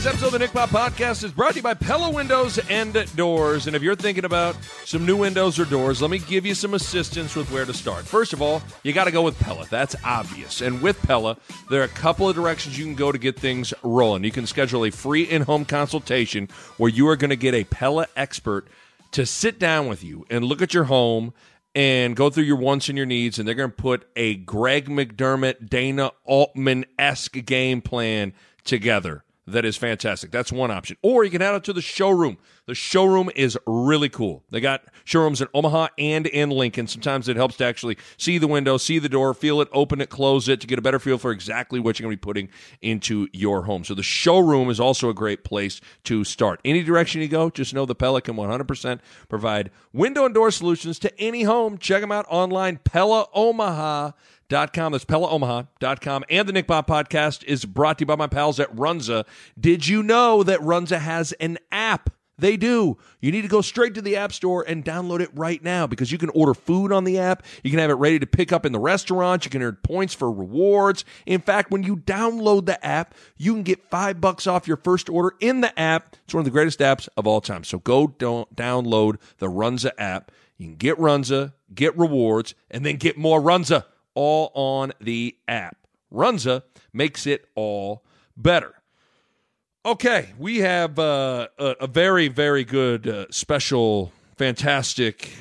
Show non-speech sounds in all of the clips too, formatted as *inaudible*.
Today's episode of the Nick Pop Podcast is brought to you by Pella Windows and Doors. And if you're thinking about some new windows or doors, let me give you some assistance with where to start. First of all, you got to go with Pella. That's obvious. And with Pella, there are a couple of directions you can go to get things rolling. You can schedule a free in home consultation where you are going to get a Pella expert to sit down with you and look at your home and go through your wants and your needs, and they're going to put a Greg McDermott, Dana Altman esque game plan together that is fantastic. That's one option. Or you can add it to the showroom. The showroom is really cool. They got showrooms in Omaha and in Lincoln. Sometimes it helps to actually see the window, see the door, feel it, open it, close it to get a better feel for exactly what you're going to be putting into your home. So the showroom is also a great place to start. Any direction you go, just know the Pella can 100% provide window and door solutions to any home. Check them out online, Pella Omaha. Dot com. That's PellaOmaha.com. And the Nick Bob podcast is brought to you by my pals at Runza. Did you know that Runza has an app? They do. You need to go straight to the App Store and download it right now because you can order food on the app. You can have it ready to pick up in the restaurant. You can earn points for rewards. In fact, when you download the app, you can get five bucks off your first order in the app. It's one of the greatest apps of all time. So go download the Runza app. You can get Runza, get rewards, and then get more Runza all on the app. Runza makes it all better. Okay, we have uh, a, a, very, very good, uh, special, fantastic,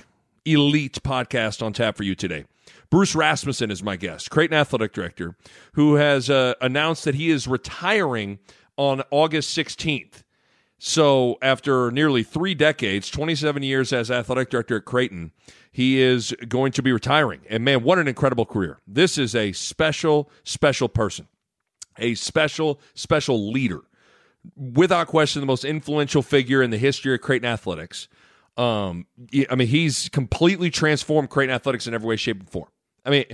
elite podcast on tap for you today. Bruce Rasmussen is my guest, Creighton Athletic Director, who has uh, announced that he is retiring on August 16th. So, after nearly three decades, 27 years as athletic director at Creighton, he is going to be retiring. And man, what an incredible career. This is a special, special person, a special, special leader. Without question, the most influential figure in the history of Creighton athletics. Um, I mean, he's completely transformed Creighton athletics in every way, shape, and form. I mean,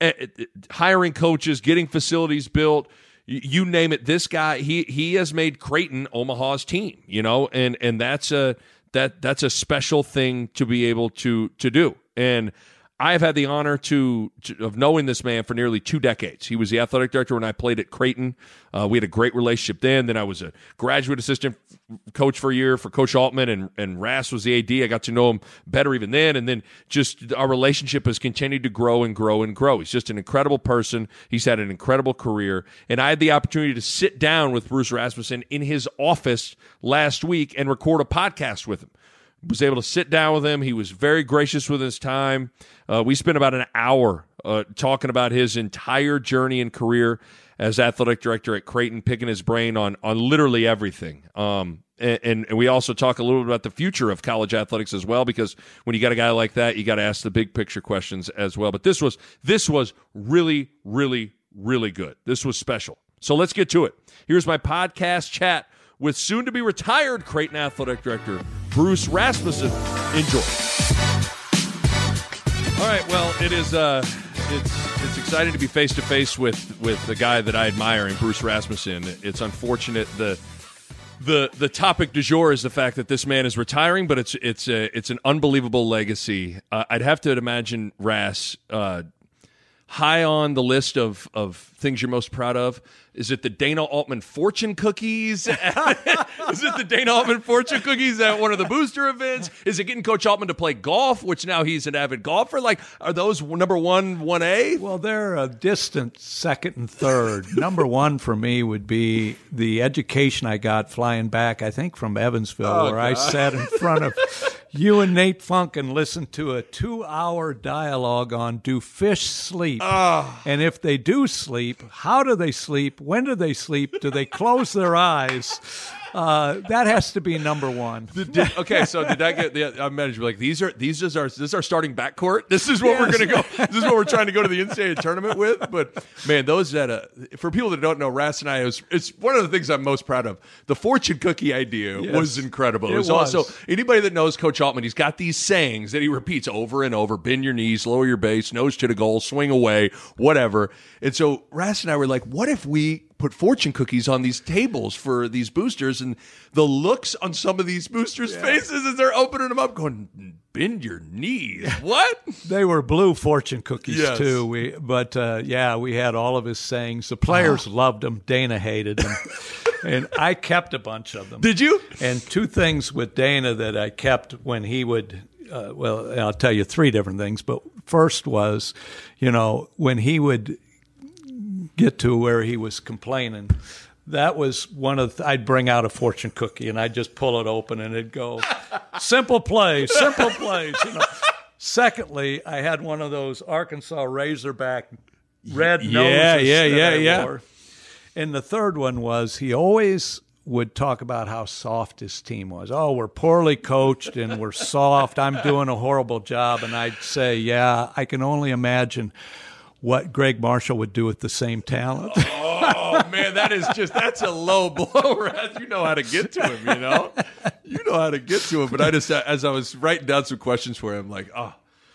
eh, eh, hiring coaches, getting facilities built, you name it. This guy, he he has made Creighton Omaha's team. You know, and and that's a that that's a special thing to be able to to do. And I've had the honor to, to, of knowing this man for nearly two decades. He was the athletic director when I played at Creighton. Uh, we had a great relationship then. Then I was a graduate assistant coach for a year for Coach Altman, and and Rass was the AD. I got to know him better even then. And then just our relationship has continued to grow and grow and grow. He's just an incredible person. He's had an incredible career, and I had the opportunity to sit down with Bruce Rasmussen in his office last week and record a podcast with him was able to sit down with him. He was very gracious with his time. Uh, we spent about an hour uh, talking about his entire journey and career as athletic director at Creighton, picking his brain on on literally everything. Um, and, and, we also talk a little bit about the future of college athletics as well, because when you got a guy like that, you got to ask the big picture questions as well. But this was this was really, really, really good. This was special. So let's get to it. Here's my podcast chat with soon to be retired Creighton athletic director Bruce Rasmussen. Enjoy. All right. Well, it is. Uh, it's it's exciting to be face to face with with the guy that I admire, in Bruce Rasmussen. It's unfortunate the the the topic du jour is the fact that this man is retiring, but it's it's a, it's an unbelievable legacy. Uh, I'd have to imagine Ras uh, high on the list of of things you're most proud of is it the Dana Altman fortune cookies? *laughs* is it the Dana Altman fortune cookies at one of the booster events? Is it getting Coach Altman to play golf, which now he's an avid golfer? Like, are those number one, one A? Well, they're a distant second and third. *laughs* number one for me would be the education I got flying back, I think from Evansville, oh, where God. I sat in front of you and Nate Funk and listened to a two hour dialogue on do fish sleep? Oh. And if they do sleep, how do they sleep? When do they sleep? Do they close their eyes? Uh, that has to be number one. Did- did- okay, so did I get the? I managed to be like these are these is our this is our starting backcourt. This is what we're gonna go. This is what we're trying to go to the NCAA tournament with. But man, those that uh, for people that don't know, Ras and I was it's one of the things I'm most proud of. The fortune cookie idea Yes. was incredible. It, It was, was. also anybody that knows Coach Altman. He's got these sayings that he repeats over and over: bend your knees, lower your base, nose to the goal, swing away, whatever. And so Ras and I were like, what if we put fortune cookies on these tables for these boosters and the looks on some of these boosters' faces as they're opening them up going bend your knees what They were blue fortune cookies Yes. too. We, but uh, yeah, we had all of his sayings. The players loved them. Dana hated them, *laughs* and I kept a bunch of them. did you And two things with Dana that I kept when he would, uh, well, I'll tell you three different things. But first was, you know, when he would get to where he was complaining, that was one of, the, I'd bring out a fortune cookie and I'd just pull it open and it'd go, *laughs* simple plays, simple plays. You know. Secondly, I had one of those Arkansas Razorback red noses. Yeah, yeah, yeah, yeah. And the third one was he always would talk about how soft his team was. Oh, we're poorly coached and we're soft. I'm doing a horrible job. And I'd say, yeah, I can only imagine what Gregg Marshall would do with the same talent. oh man that is just that's a low *laughs* blow you know how to get to him you know you know how to get to him but i just as i was writing down some questions for him like oh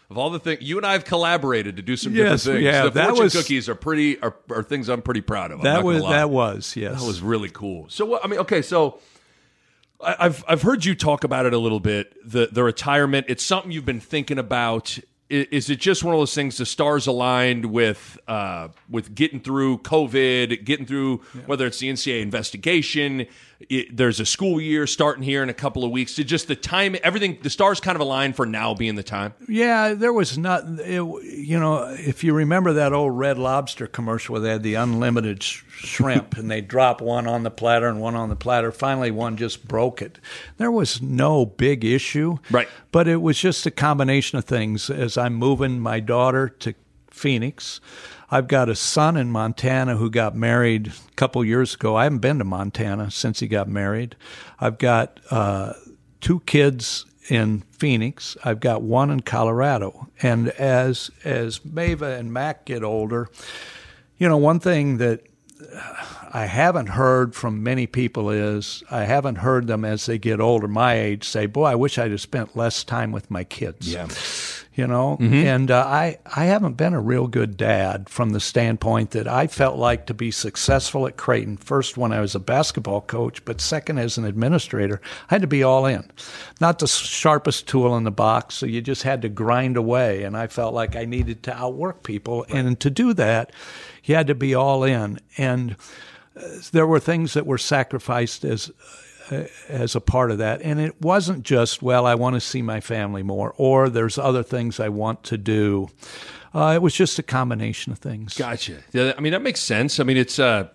of all the things you and I have collaborated to do some Yes, different things, have. the That fortune was- cookies are pretty are, are things I'm pretty proud of. I'm that was that was yes. That was really cool. So what? I mean, okay, so I- I've I've heard you talk about it a little bit. The the retirement. It's something you've been thinking about. Is it just one of those things? The stars aligned with uh, with getting through COVID, getting through whether it's the NCAA investigation. It, there's a school year starting here in a couple of weeks. Did just the time, everything, the stars kind of aligned for now being the time. Yeah, there was not. It, you know, if you remember that old Red Lobster commercial where they had the unlimited sh- shrimp and they drop one on the platter and one on the platter. Finally, one just broke it. There was no big issue, Right. But it was just a combination of things. As I'm moving my daughter to Phoenix. I've got a son in Montana who got married a couple years ago. I haven't been to Montana since he got married. I've got uh, two kids in Phoenix. I've got one in Colorado. And as as Mava and Mac get older, you know, one thing that I haven't heard from many people is I haven't heard them as they get older, my age, say, "Boy, I wish I'd have spent less time with my kids." Yeah. You know, and uh, I I haven't been a real good dad from the standpoint that I felt like to be successful at Creighton. First, when I was a basketball coach, but second, as an administrator, I had to be all in, not the sharpest tool in the box. So you just had to grind away, and I felt like I needed to outwork people, and to do that, you had to be all in, and there were things that were sacrificed as uh, as a part of that and it wasn't just well i want to see my family more or there's other things i want to do uh, it was just a combination of things Gotcha. Yeah, I mean that makes sense. I mean it's uh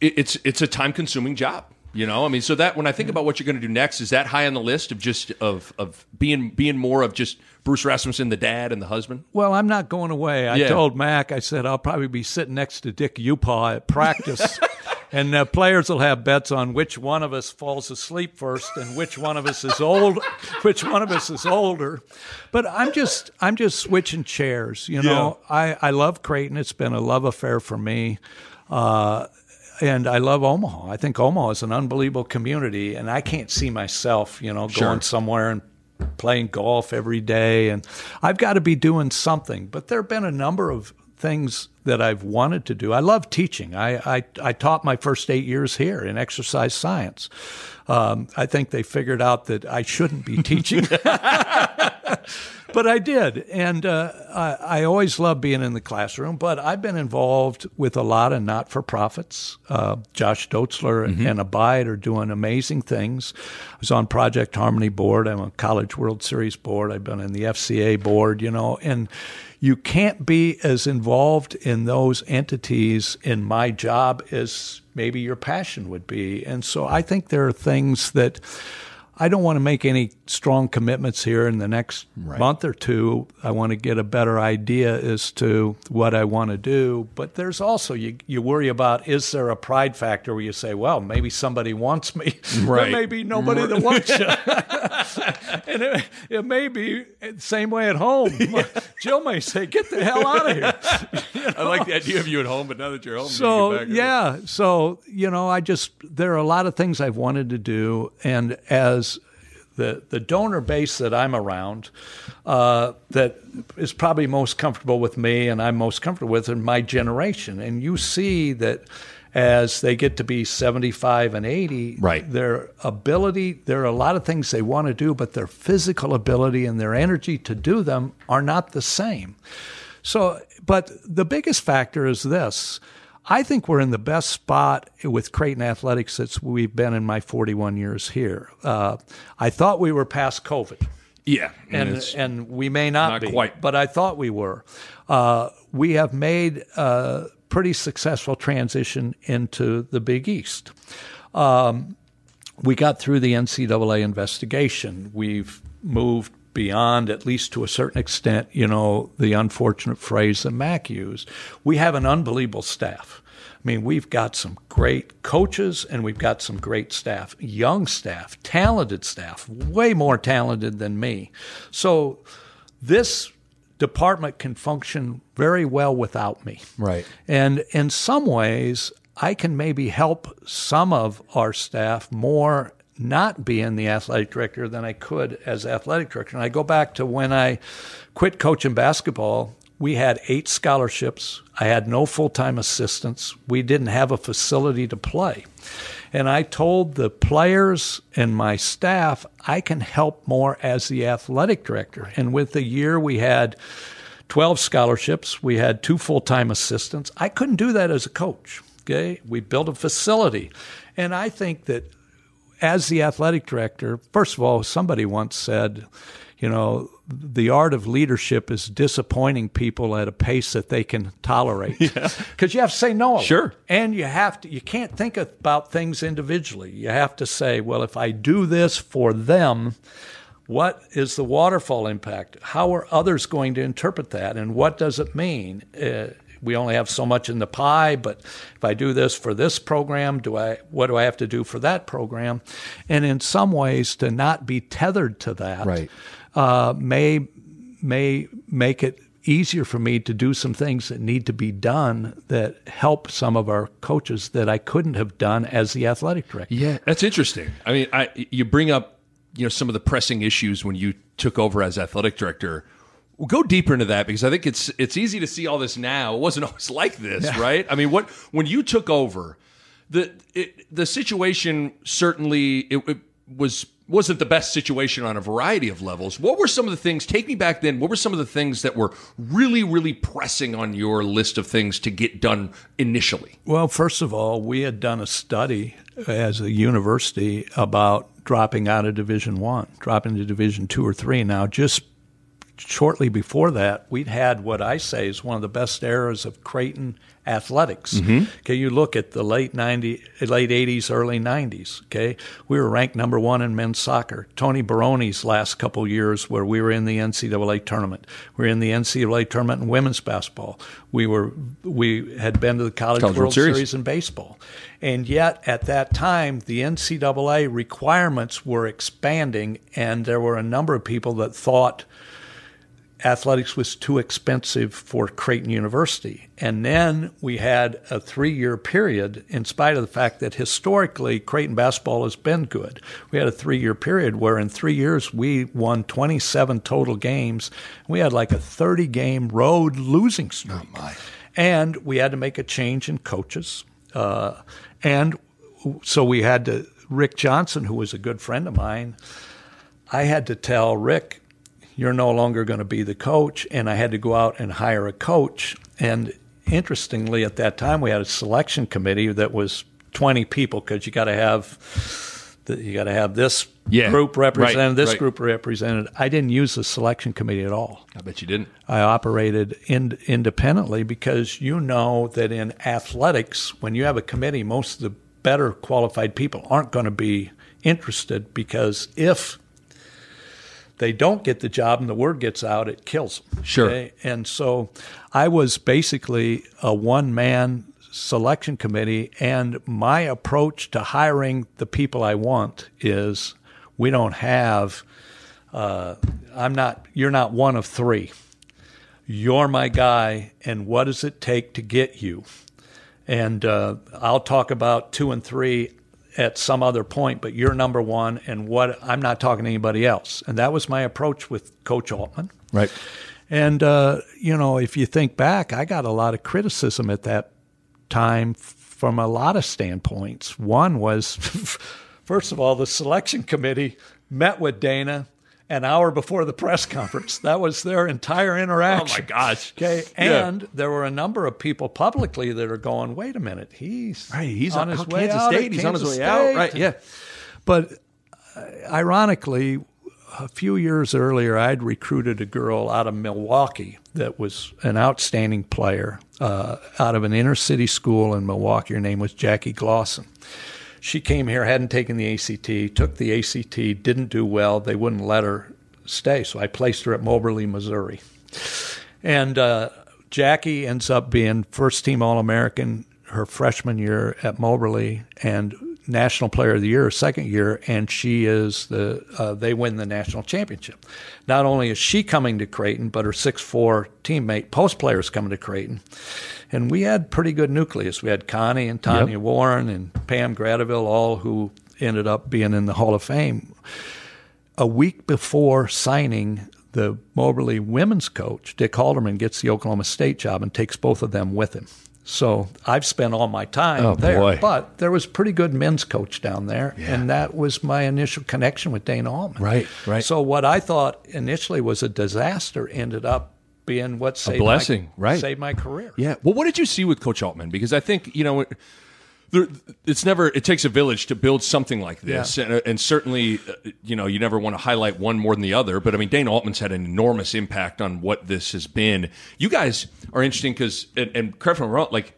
it, it's it's a time consuming job. You know, I mean, so that when I think about what you're going to do next, is that high on the list of just of of being being more of just Bruce Rasmussen, the dad and the husband? well i'm not going away i Yeah. told mac i said i'll probably be sitting next to dick upaw at practice *laughs* and the players will have bets on which one of us falls asleep first and which one of us is old *laughs* which one of us is older but i'm just i'm just switching chairs you know i i love creighton it's been a love affair for me uh and I love Omaha. I think Omaha is an unbelievable community, and I can't see myself, you know, going somewhere and playing golf every day. And I've got to be doing something. But there have been a number of things that I've wanted to do. I love teaching. I I, I taught my first eight years here in exercise science. Um, I think they figured out that I shouldn't be teaching. *laughs* *laughs* but I did, and uh, I, I always loved being in the classroom. But I've been involved with a lot of not for profits. Uh, Josh Dotzler and Abide are doing amazing things. I was on Project Harmony board. I'm on College World Series board. I've been in the FCA board. You know, and you can't be as involved in those entities in my job as maybe your passion would be. And so I think there are things that I don't want to make any strong commitments here in the next Right. month or two. I want to get a better idea as to what I want to do. But there's also you you worry about is there a pride factor where you say, well, maybe somebody wants me, *laughs* Right. there may be nobody that wants you, *laughs* and it, it may be the same way at home. *laughs* Jill may say, get the hell out of here. I like the idea of you at home, but now that you're home, So you yeah, so you know, I just there are a lot of things I've wanted to do, and as the the donor base that I'm around, uh, that is probably most comfortable with me, and I'm most comfortable with in my generation, and you see that. As they get to be 75 and 80, Right. their ability, there are a lot of things they want to do, but their physical ability and their energy to do them are not the same. So, but the biggest factor is this. I think we're in the best spot with Creighton Athletics that we've been in my 41 years here. Uh, I thought we were past COVID, Yeah, and it's- and we may not, Not be, quite. but I thought we were. Uh, we have made a pretty successful transition into the Big East. Um, we got through the NCAA investigation. We've moved beyond, at least to a certain extent, you know, the unfortunate phrase that Mac used. We have an unbelievable staff. I mean, we've got some great coaches and we've got some great staff, young staff, talented staff, way more talented than me. So this department can function very well without me. Right. And in some ways, I can maybe help some of our staff more not being the athletic director than I could as athletic director. And I go back to when I quit coaching basketball, we had eight scholarships. I had no full time assistants. We didn't have a facility to play. And I told the players and my staff, I can help more as the athletic director. And with the year we had 12 scholarships. We had two full time assistants. I couldn't do that as a coach. Okay. We built a facility. And I think that as the athletic director, first of all, somebody once said, you know, the art of leadership is disappointing people at a pace that they can tolerate. *laughs* Because you have to say no. Sure. And you have to, you can't think about things individually. You have to say, well, if I do this for them, what is the waterfall impact? How are others going to interpret that? And what does it mean? Uh, we only have so much in the pie, but if I do this for this program, do I what do I have to do for that program? And in some ways, to not be tethered to that Right. uh, may may make it easier for me to do some things that need to be done that help some of our coaches that I couldn't have done as the athletic director. Yeah, that's interesting. I mean, I you bring up you know some of the pressing issues when you took over as athletic director. We'll go deeper into that because I think it's it's easy to see all this now. It wasn't *laughs* always like this, right? I mean, what when you took over, the it, the situation certainly it, it was wasn't the best situation on a variety of levels. What were some of the things? Take me back then. What were some of the things that were really really pressing on your list of things to get done initially? Well, first of all, we had done a study as a university about dropping out of Division One, dropping to Division Two or Three. Now, just shortly before that, we'd had what I say is one of the best eras of Creighton athletics. Mm-hmm. Okay, you look at the late 90, late 80s, early 90s. Okay, we were ranked number one in men's soccer. Tony Barone's last couple years, where we were in the NCAA tournament, we were in the NCAA tournament in women's basketball. We were we had been to the College, College World World Series. Series in baseball. And yet, at that time, the NCAA requirements were expanding, and there were a number of people that thought athletics was too expensive for Creighton University. And then we had a three year period, in spite of the fact that historically Creighton basketball has been good. We had a three year period where in three years we won 27 total games. We had like a 30 game road losing streak. And we had to make a change in coaches. Uh, and so we had to, Rick Johnson, who was a good friend of mine, I had to tell Rick, you're no longer going to be the coach. And I had to go out and hire a coach. And interestingly, at that time, we had a selection committee that was 20 people because you got to have the, you got to have this Yeah, group represented, right, this right. group represented. I didn't use the selection committee at all. I bet you didn't. I operated in, independently because you know that in athletics, when you have a committee, most of the better qualified people aren't going to be interested because if they don't get the job and the word gets out, it kills them. Sure. And so I was basically a one man selection committee, and my approach to hiring the people I want is we don't have, uh, I'm not, you're not one of three. You're my guy, and what does it take to get you? And uh, I'll talk about two and three at some other point, but you're number one, and what I'm not talking to anybody else. And that was my approach with Coach Altman. Right. And uh, you know, if you think back, I got a lot of criticism at that time from a lot of standpoints. One was, *laughs* first of all, the selection committee met with Dana an hour before the press conference. That was their entire interaction. Oh my gosh. Okay, and yeah. there were a number of people publicly that are going, "Wait a minute, he's right. He's on, his way Kansas out. State. He's Kansas on his way State. out. Right. Yeah. But uh, ironically, a few years earlier, I'd recruited a girl out of Milwaukee that was an outstanding player uh, out of an inner city school in Milwaukee. Her name was Jackie Glosson she came here, hadn't taken the ACT, took the ACT, didn't do well. They wouldn't let her stay, so I placed her at Moberly, Missouri. And uh, Jackie ends up being first team All American her freshman year at Moberly and National Player of the Year second year, and she is the uh, they win the national championship. Not only is she coming to Creighton, but her six four teammate post players coming to Creighton, and we had pretty good nucleus. We had Connie and Tanya yep. Warren and Pam Gradoville, all who ended up being in the Hall of Fame. A week before signing, the Moberly women's coach, Dick Halterman, gets the Oklahoma State job and takes both of them with him. So I've spent all my time oh, there. Boy. But there was pretty good men's coach down there, yeah. and that was my initial connection with Dana Altman. Right, right. So what I thought initially was a disaster ended up being what saved a blessing, my, right? Saved my career. Yeah. Well, what did you see with Coach Altman? Because I think you know. There, it's never. It takes a village to build something like this, yeah. and, and, certainly, uh, you know, you never want to highlight one more than the other. But I mean, Dana Altman's had an enormous impact on what this has been. You guys are interesting because, and, and correct me wrong, like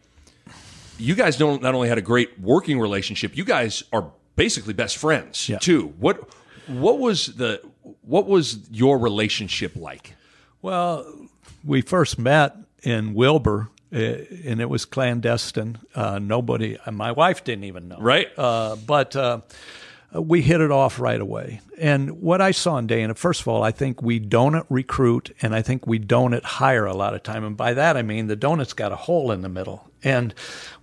you guys don't not only had a great working relationship, you guys are basically best friends yeah. too. What what was the what was your relationship like? Well, we first met in Wilber, and it was clandestine. Uh, nobody, uh, my wife didn't even know. Right. Uh, but uh, we hit it off right away. And what I saw in Dana, first of all, I think we donut recruit, and I think we donut hire a lot of time. And by that I mean the donut's got a hole in the middle, and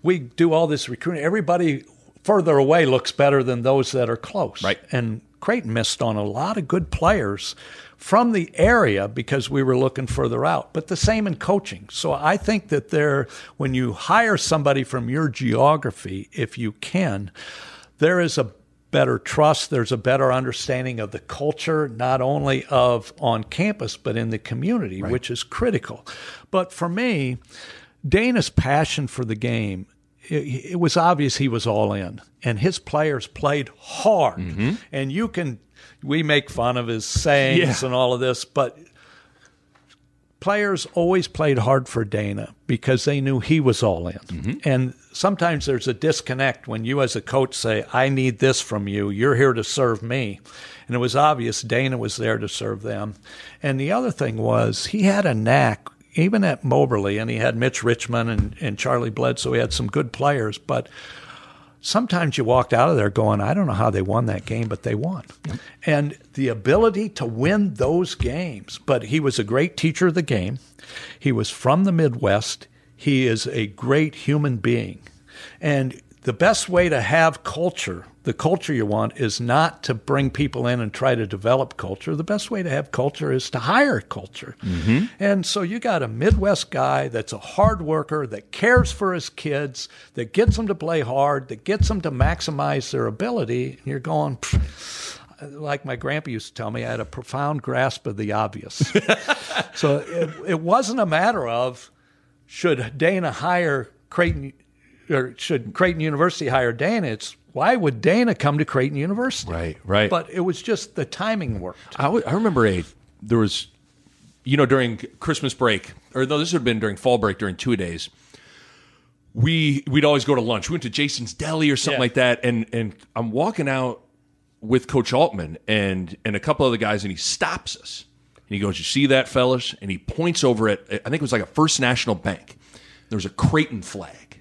we do all this recruiting. Everybody further away looks better than those that are close. Right. And Creighton missed on a lot of good players from the area because we were looking further out. But the same in coaching. So I think that there, when you hire somebody from your geography, if you can, there is a better trust. There's a better understanding of the culture, not only of on campus, but in the community, right. which is critical. But for me, Dana's passion for the game it, it, was obvious he was all in, and his players played hard. Mm-hmm. And you can, we make fun of his sayings yeah. and all of this, but players always played hard for Dana because they knew he was all in. Mm-hmm. And sometimes there's a disconnect when you, as a coach, say, I need this from you. You're here to serve me. And it was obvious Dana was there to serve them. And the other thing was he had a knack, even at Moberly, and he had Mitch Richmond and, and Charlie Bledsoe. He had some good players, but sometimes you walked out of there going, I don't know how they won that game, but they won. Yep. And the ability to win those games. But he was a great teacher of the game. He was from the Midwest. He is a great human being. And the best way to have culture, the culture you want, is not to bring people in and try to develop culture. The best way to have culture is to hire culture. Mm-hmm. And so you got a Midwest guy that's a hard worker, that cares for his kids, that gets them to play hard, that gets them to maximize their ability. And you're going, like my grandpa used to tell me, I had a profound grasp of the obvious. *laughs* so it, it wasn't a matter of should Dana hire Creighton or should Creighton University hire Dana? It's why would Dana come to Creighton University? Right, right. But it was just the timing worked. I, w- I remember a there was, you know, during Christmas break, or no, this would have been during fall break during two days. We we'd always go to lunch. We went to Jason's Deli or something Yeah. like that, and and I'm walking out with Coach Altman and and a couple other guys, and he stops us. And he goes, "You see that, fellas?" And he points over at I think it was like a First National Bank. There was a Creighton flag,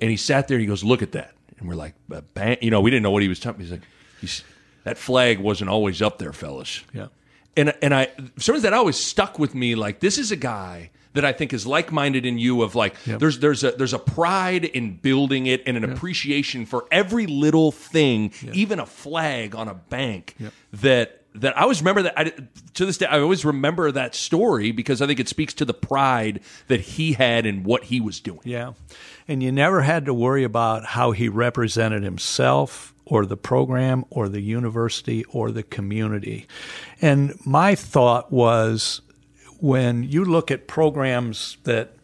and he sat there. and He goes, "Look at that," and we're like, "Bank," you know, we didn't know what he was talking. He's like, he's, "That flag wasn't always up there, fellas." Yeah. and and I sometimes that always stuck with me. Like this is a guy that I think is like minded in you. Of like, there's there's a there's a pride in building it and an appreciation for every little thing, even a flag on a bank that. That I always remember that I, to this day. I always remember that story because I think it speaks to the pride that he had in what he was doing. Yeah. And you never had to worry about how he represented himself or the program or the university or the community. And my thought was when you look at programs that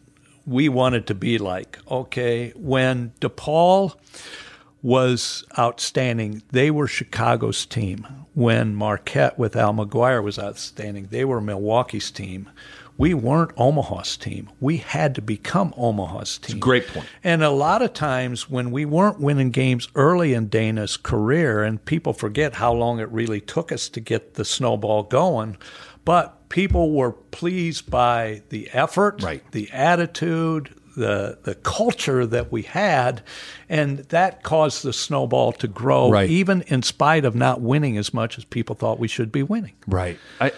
we wanted to be like, okay, when DePaul was outstanding, they were Chicago's team. When Marquette with Al McGuire was outstanding, they were Milwaukee's team. We weren't Omaha's team. We had to become Omaha's team. great point. And a lot of times when we weren't winning games early in Dana's career, and people forget how long it really took us to get the snowball going, but people were pleased by the effort, Right. the attitude, the the culture that we had, and that caused the snowball to grow, Right. even in spite of not winning as much as people thought we should be winning. Right. I,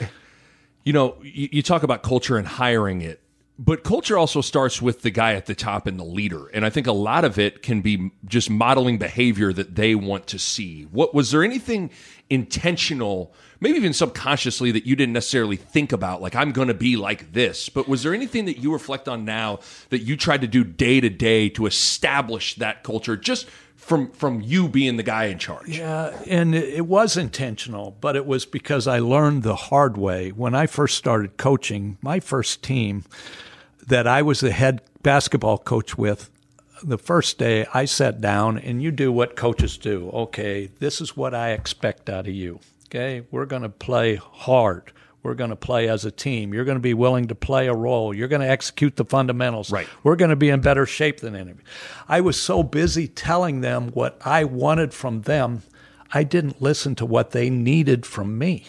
you know, you, you talk about culture and hiring it, but culture also starts with the guy at the top and the leader. And I think a lot of it can be just modeling behavior that they want to see. What was there anything intentional, maybe even subconsciously, that you didn't necessarily think about? Like, I'm going to be like this. But was there anything that you reflect on now that you tried to do day to day to establish that culture just from from you being the guy in charge? Yeah, and it was intentional, but it was because I learned the hard way. When I first started coaching, my first team that I was the head basketball coach with, the first day I sat down and you do what coaches do. Okay, this is what I expect out of you. Okay, we're going to play hard. We're going to play as a team. You're going to be willing to play a role. You're going to execute the fundamentals. Right. We're going to be in better shape than anybody. I was so busy telling them what I wanted from them, I didn't listen to what they needed from me.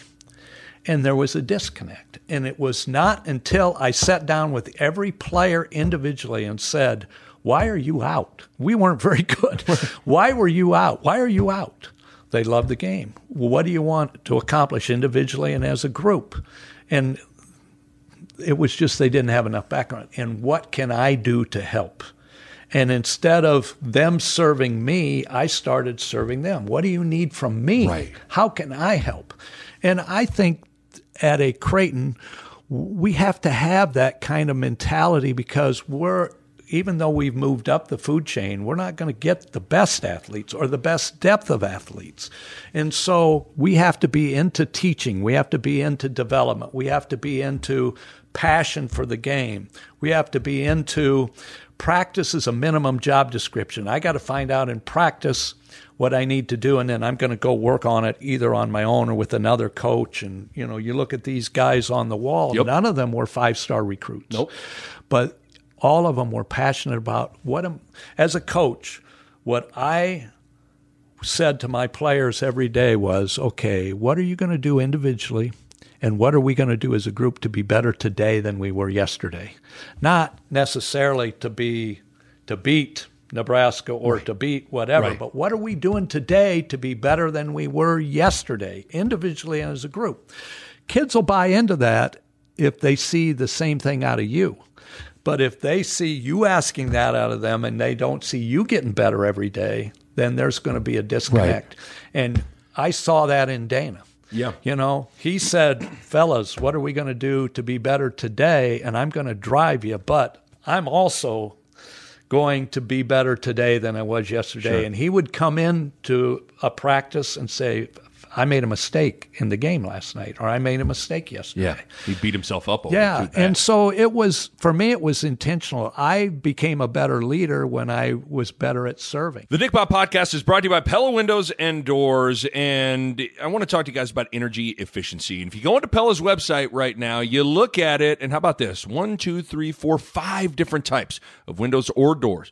And there was a disconnect. And it was not until I sat down with every player individually and said, Why are you out? We weren't very good. *laughs* Why were you out? Why are you out? They love the game. What do you want to accomplish individually and as a group? And it was just they didn't have enough background. And what can I do to help? And instead of them serving me, I started serving them. What do you need from me? Right. How can I help? And I think at a Creighton, we have to have that kind of mentality because we're, even though we've moved up the food chain, we're not going to get the best athletes or the best depth of athletes. And so we have to be into teaching. We have to be into development. We have to be into passion for the game. We have to be into practice is a minimum job description. I got to find out in practice what I need to do, and then I'm going to go work on it either on my own or with another coach. And you know, you look at these guys on the wall; Yep. none of them were five star recruits. Nope. But all of them were passionate about what am, as a coach, what I said to my players every day was, okay, what are you going to do individually? And what are we going to do as a group to be better today than we were yesterday? Not necessarily to be to beat Nebraska or to beat whatever, Right. but what are we doing today to be better than we were yesterday, individually and as a group? Kids will buy into that if they see the same thing out of you. But if they see you asking that out of them and they don't see you getting better every day, then there's going to be a disconnect. And I saw that in Dana. Yeah. You know, he said, fellas, what are we going to do to be better today? And I'm going to drive you, but I'm also going to be better today than I was yesterday. And he would come in to a practice and say, I made a mistake in the game last night, or I made a mistake yesterday. Yeah. He beat himself up over Yeah, and so it was for me. It was intentional. I became a better leader when I was better at serving. The Nick Bob podcast is brought to you by Pella Windows and Doors. And I want to talk to you guys about energy efficiency. And if you go onto Pella's website right now, you look at it, and how about this? One, two, three, four, five different types of windows or doors.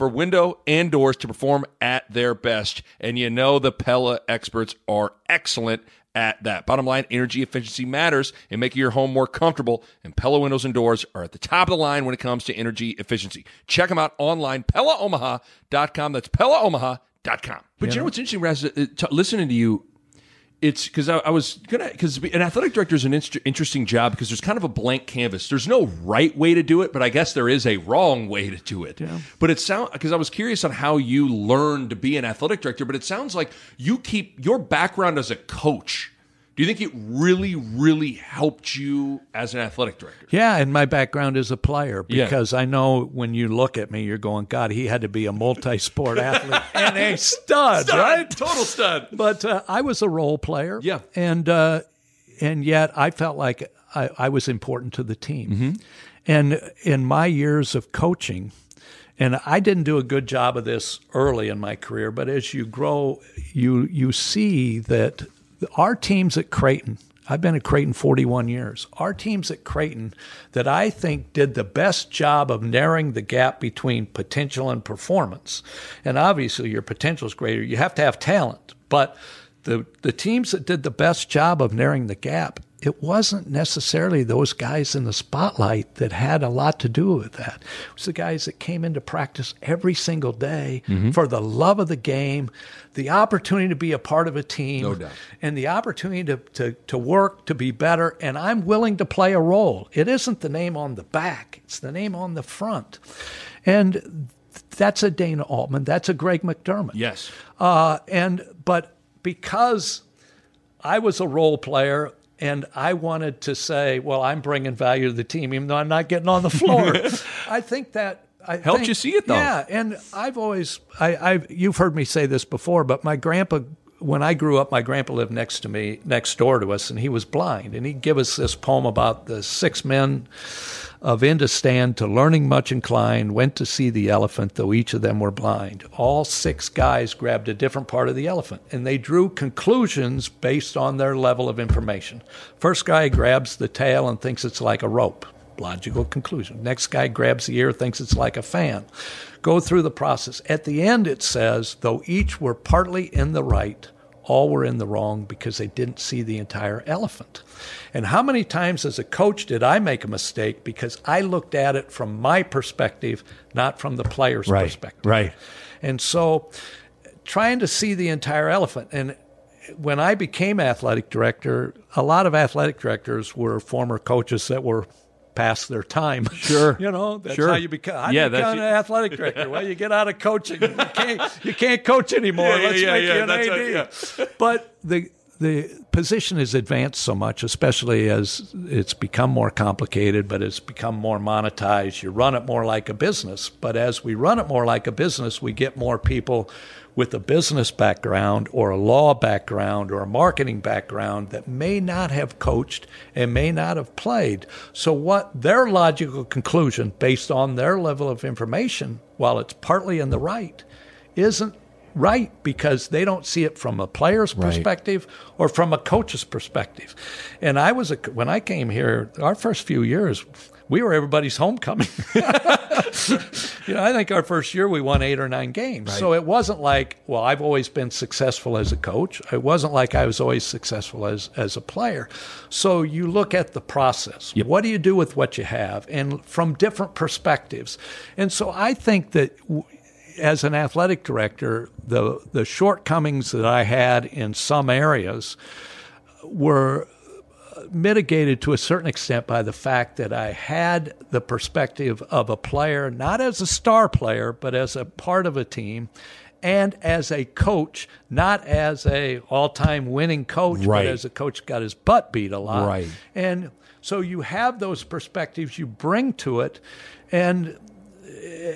for window and doors to perform at their best. And you know the Pella experts are excellent at that. Bottom line, energy efficiency matters in making your home more comfortable, and Pella windows and doors are at the top of the line when it comes to energy efficiency. Check them out online, PellaOmaha.com. That's PellaOmaha.com. But you know, what's interesting, Raz, uh, listening to you, it's because I, I was gonna because an athletic director is an inst- interesting job because there's kind of a blank canvas. There's no right way to do it, but I guess there is a wrong way to do it. Yeah. But it sounds because I was curious on how you learned to be an athletic director, but it sounds like you keep your background as a coach. Do you think it really, really helped you as an athletic director? Yeah, and my background is a player Yeah. because I know when you look at me, you're going, God, he had to be a multi-sport *laughs* athlete and a stud, right? Total stud. But uh, I was a role player. Yeah. And uh, and yet I felt like I, I was important to the team. And in my years of coaching, and I didn't do a good job of this early in my career, but as you grow, you you see that our teams at Creighton. I've been at Creighton 41 years. Our teams at Creighton that I think did the best job of narrowing the gap between potential and performance. And obviously, your potential is greater. You have to have talent. But the, the teams that did the best job of narrowing the gap, it wasn't necessarily those guys in the spotlight that had a lot to do with that. It was the guys that came into practice every single day for the love of the game, the opportunity to be a part of a team, No and the opportunity to, to, to work, to be better. And I'm willing to play a role. It isn't the name on the back, it's the name on the front. And that's a Dana Altman, that's a Greg McDermott. Yes. Uh, and but because I was a role player and I wanted to say, well, I'm bringing value to the team, even though I'm not getting on the floor. *laughs* I think that I Helped think- you see it, though. Yeah, and I've always, I, I've, you've heard me say this before, but my grandpa. When I grew up, my grandpa lived next to me, next door to us, and he was blind. And he'd give us this poem about the six men of Indostan to learning much inclined, went to see the elephant, though each of them were blind. All six guys grabbed a different part of the elephant, and they drew conclusions based on their level of information. First guy grabs the tail and thinks it's like a rope. Logical conclusion. Next guy grabs the ear, thinks it's like a fan. Go through the process. At the end, it says, though each were partly in the right, all were in the wrong because they didn't see the entire elephant. And how many times as a coach did I make a mistake because I looked at it from my perspective, not from the player's Right, perspective? right. And so trying to see the entire elephant. And when I became athletic director, a lot of athletic directors were former coaches that were past their time. Sure. *laughs* you know, that's Sure. how you become. How Yeah, you become an athletic director? well, you get out of coaching. You can't, you can't coach anymore. Yeah, Let's yeah, make yeah, you an AD. *laughs* But the the position has advanced so much, especially as it's become more complicated, but it's become more monetized. You run it more like a business. But as we run it more like a business, we get more people with a business background or a law background or a marketing background that may not have coached and may not have played. So, what their logical conclusion, based on their level of information, while it's partly in the right, isn't right because they don't see it from a player's perspective or from a coach's perspective. And I was a, when I came here, our first few years, we were everybody's homecoming. *laughs* you know, I think our first year we won eight or nine games. So it wasn't like, well, I've always been successful as a coach. It wasn't like I was always successful as as a player. So you look at the process. What do you do with what you have, and from different perspectives. And so I think that. W- as an athletic director, the the shortcomings that I had in some areas were mitigated to a certain extent by the fact that I had the perspective of a player, not as a star player, but as a part of a team, and as a coach, not as a all-time winning coach, Right. but as a coach got his butt beat a lot. Right. And so you have those perspectives you bring to it, and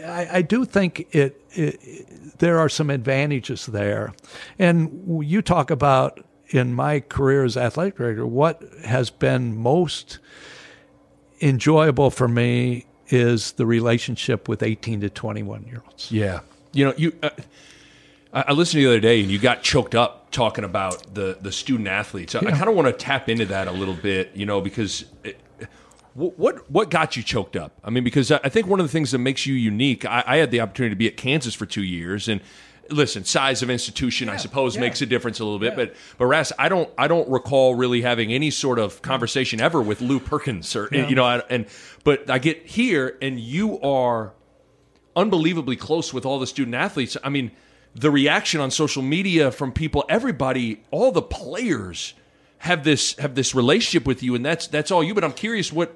I, I do think it, it, there are some advantages there. And you talk about in my career as athletic director, what has been most enjoyable for me is the relationship with 18 to 21 year olds. Yeah. You know, you. Uh, I listened to you the other day, and you got choked up talking about the the student athletes. Yeah. I kind of want to tap into that a little bit, you know, because it, what what got you choked up? I mean, because I think one of the things that makes you unique. I, I had the opportunity to be at Kansas for two years, and listen, size of institution, yeah, I suppose, yeah. makes a difference a little bit. Yeah. But but Ras, I don't I don't recall really having any sort of conversation ever with Lew Perkins or you know. And but I get here, and you are unbelievably close with all the student athletes. I mean, the reaction on social media from people, everybody, all the players have this have this relationship with you, and that's that's all you. But I'm curious what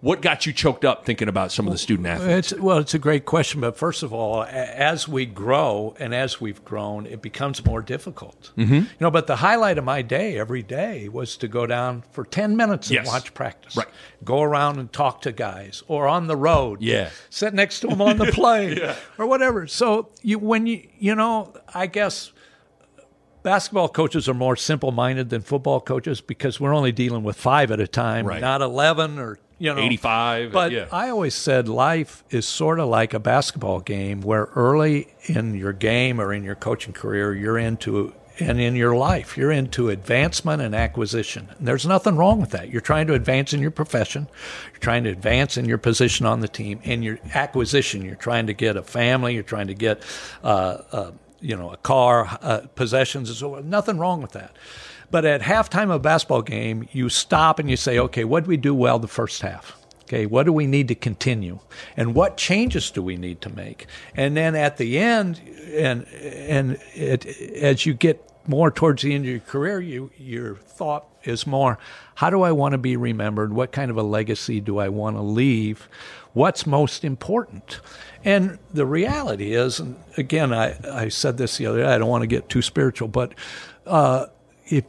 what got you choked up thinking about some of the student athletes? It's, well, it's a great question. But first of all, as we grow and as we've grown, it becomes more difficult. Mm-hmm. You know, but the highlight of my day every day was to go down for 10 minutes and yes. watch practice. Right. Go around and talk to guys or on the road. Yeah. Sit next to them on the plane *laughs* yeah. or whatever. So you, when you, you know, I guess basketball coaches are more simple minded than football coaches because we're only dealing with five at a time, right. not 11 or you know. 85 but yeah. i always said life is sort of like a basketball game where early in your game or in your coaching career you're into and in your life you're into advancement and acquisition. And there's nothing wrong with that. You're trying to advance in your profession. You're trying to advance in your position on the team. And your acquisition you're trying to get a family. You're trying to get uh, uh, you know a car uh, possessions and so on. nothing wrong with that but at halftime of a basketball game, you stop and you say, okay, what did we do well the first half? Okay, what do we need to continue? And what changes do we need to make? And then at the end, and and it, as you get more towards the end of your career, you your thought is more, how do I want to be remembered? What kind of a legacy do I want to leave? What's most important? And the reality is, and again, I, I said this the other day, I don't want to get too spiritual, but uh, if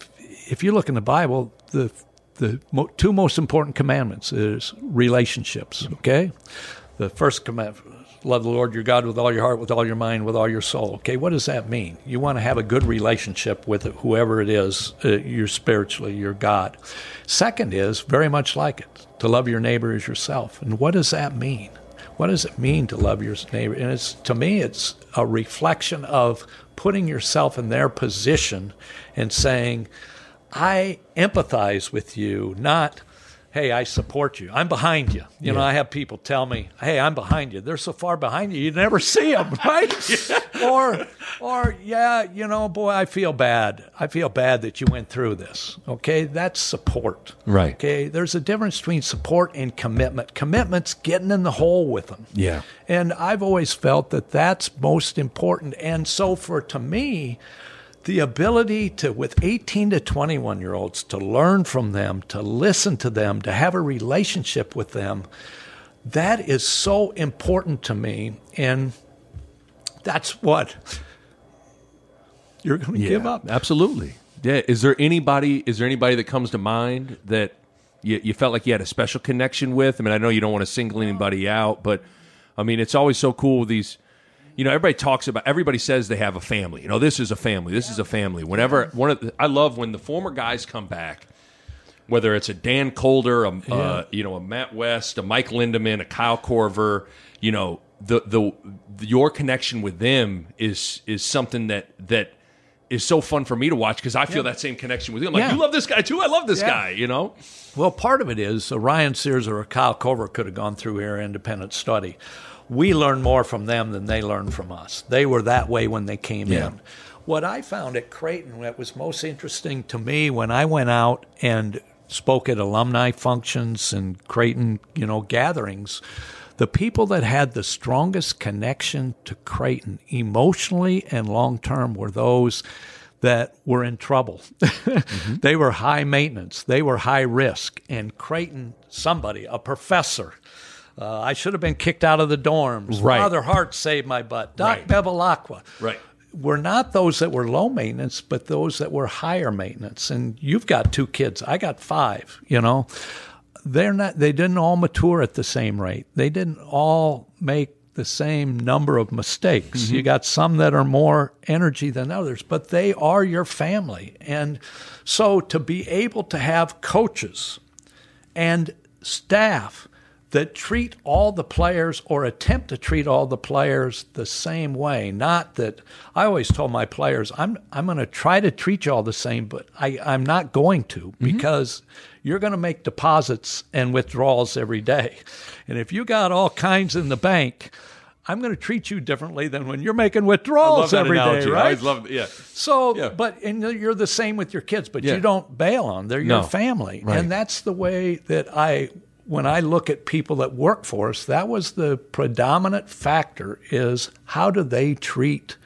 if you look in the Bible, the the mo- two most important commandments is relationships. Okay, the first commandment: love the Lord your God with all your heart, with all your mind, with all your soul. Okay, what does that mean? You want to have a good relationship with whoever it is uh, you're spiritually, your God. Second is very much like it to love your neighbor as yourself. And what does that mean? What does it mean to love your neighbor? And it's to me, it's a reflection of putting yourself in their position and saying, I empathize with you, not, hey, I support you. I'm behind you. You yeah. know, I have people tell me, hey, I'm behind you. They're so far behind you, you never see them, *laughs* right? yeah. Or, or, yeah, you know, boy, I feel bad. I feel bad that you went through this. Okay, that's support. Right. Okay, there's a difference between support and commitment. Commitment's getting in the hole with them. Yeah. And I've always felt that that's most important. And so, for to me, the ability to with 18 to 21 year olds to learn from them to listen to them to have a relationship with them that is so important to me and that's what you're going to yeah, give up. absolutely. Yeah is there anybody is there anybody that comes to mind that you, you felt like you had a special connection with? I mean i know you don't want to single anybody out but i mean it's always so cool with these you know, everybody talks about. Everybody says they have a family. You know, this is a family. This is a family. Whenever one of the, I love when the former guys come back, whether it's a Dan Colder, a yeah. uh, you know, a Matt West, a Mike Lindeman, a Kyle Korver, you know, the, the the your connection with them is is something that that is so fun for me to watch because I feel yeah. that same connection with you. I'm like, yeah. you love this guy too. I love this yeah. guy. You know. Well, part of it is uh, Ryan Sears or a Kyle Korver could have gone through here independent study we learn more from them than they learn from us. They were that way when they came yeah. in. What I found at Creighton that was most interesting to me when I went out and spoke at alumni functions and Creighton, you know, gatherings, the people that had the strongest connection to Creighton emotionally and long term were those that were in trouble. *laughs* mm-hmm. They were high maintenance, they were high risk. And Creighton, somebody, a professor, uh, I should have been kicked out of the dorms. Right. Father Hart saved my butt. Doc right. Bevilacqua. Right. We're not those that were low maintenance, but those that were higher maintenance. And you've got two kids. I got five. You know, they're not. They didn't all mature at the same rate. They didn't all make the same number of mistakes. You got some that are more energy than others, but they are your family. And so to be able to have coaches and staff that treat all the players or attempt to treat all the players the same way. Not that I always told my players, I'm I'm going to try to treat you all the same, but I, I'm not going to because you're going to make deposits and withdrawals every day. And if you got all kinds in the bank, I'm going to treat you differently than when you're making withdrawals every day, right? I always love, yeah. So, Yeah. but and you're the same with your kids, but Yeah. you don't bail on. them. They're No. your family, Right. and that's the way that I. When I look at people that work for us, that was the predominant factor: is how do they treat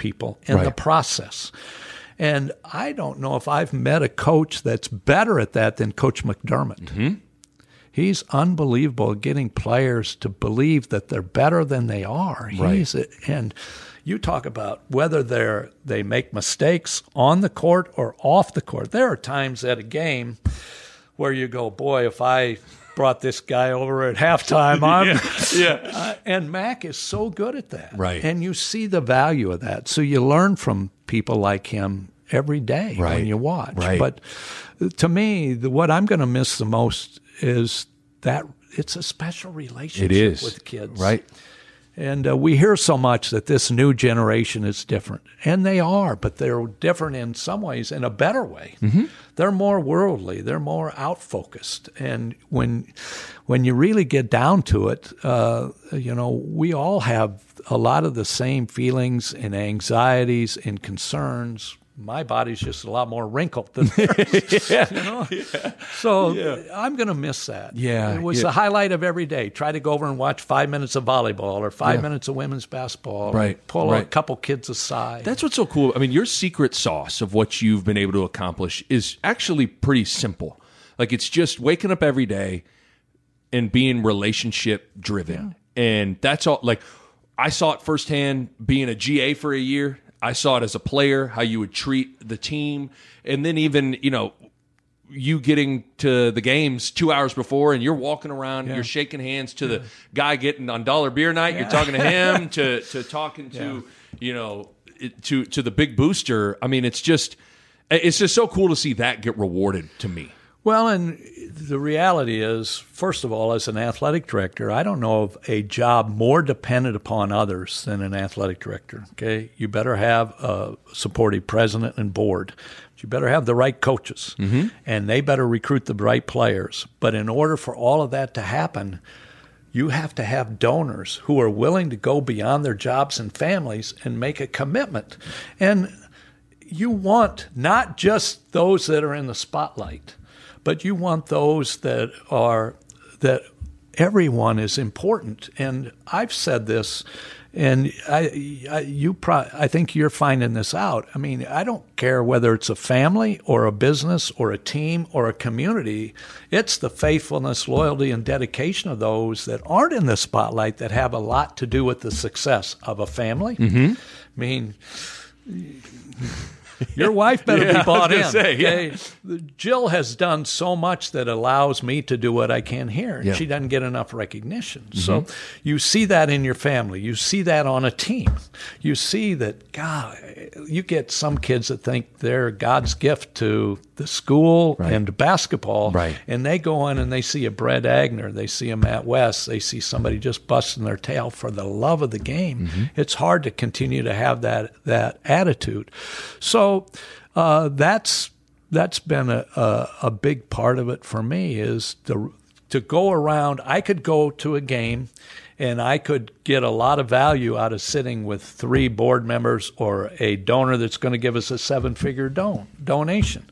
people in the process. And I don't know if I've met a coach that's better at that than Coach McDermott. Mm-hmm. He's unbelievable at getting players to believe that they're better than they are. Right. He's and you talk about whether they're they make mistakes on the court or off the court. There are times at a game where you go, boy, if I brought this guy over at halftime, I'm *laughs* Yeah. *laughs* uh, and Mac is so good at that. Right. And you see the value of that. So you learn from people like him every day Right. when you watch. Right. But to me, the, what I'm going to miss the most is that it's a special relationship It is. with kids. Right. And uh, we hear so much that this new generation is different, and they are, but they're different in some ways in a better way. Mm-hmm. They're more worldly, they're more out focused, and when when you really get down to it, uh, you know, we all have a lot of the same feelings and anxieties and concerns. My body's just a lot more wrinkled than *laughs* theirs. you *laughs* know? So I'm going to miss that. Yeah, It was yeah. the highlight of every day. Try to go over and watch five minutes of volleyball or five Yeah. minutes of women's basketball. Right, Pull a couple kids aside. That's what's so cool. I mean, your secret sauce of what you've been able to accomplish is actually pretty simple. Like it's just waking up every day and being relationship driven. And that's all like I saw it firsthand being a GA for a year. I saw it as a player, how you would treat the team. And then even, you know, you getting to the games two hours before and you're walking around, you're shaking hands to the guy getting on dollar beer night. You're talking to him, *laughs* to to talking to you know to to the big booster. I mean, it's just it's just so cool to see that get rewarded to me. Well, and the reality is, first of all, as an athletic director, I don't know of a job more dependent upon others than an athletic director. Okay, you better have a supportive president and board. You better have the right coaches, mm-hmm. and they better recruit the right players. But in order for all of that to happen, you have to have donors who are willing to go beyond their jobs and families and make a commitment. And you want not just those that are in the spotlight, but you want those that are that everyone is important. And I've said this, and I, I you pro, I think you're finding this out. I mean, I don't care whether it's a family or a business or a team or a community. It's the faithfulness, loyalty, and dedication of those that aren't in the spotlight that have a lot to do with the success of a family. Mm-hmm. I mean, your wife better Yeah, be bought in. say, yeah. okay? Jill has done so much that allows me to do what I can here. and Yeah. Mm-hmm. She doesn't get enough recognition. So you see that in your family. You see that on a team. You see that, God, you get some kids that think they're God's gift to the school and basketball. Right. And they go in and they see a Brett Agner, they see a Matt West, they see somebody just busting their tail for the love of the game. Mm-hmm. It's hard to continue to have that that attitude. So uh, that's that's been a, a a big part of it for me is to to go around. I could go to a game. And I could get a lot of value out of sitting with three board members or a donor that's going to give us a seven figure don- donation.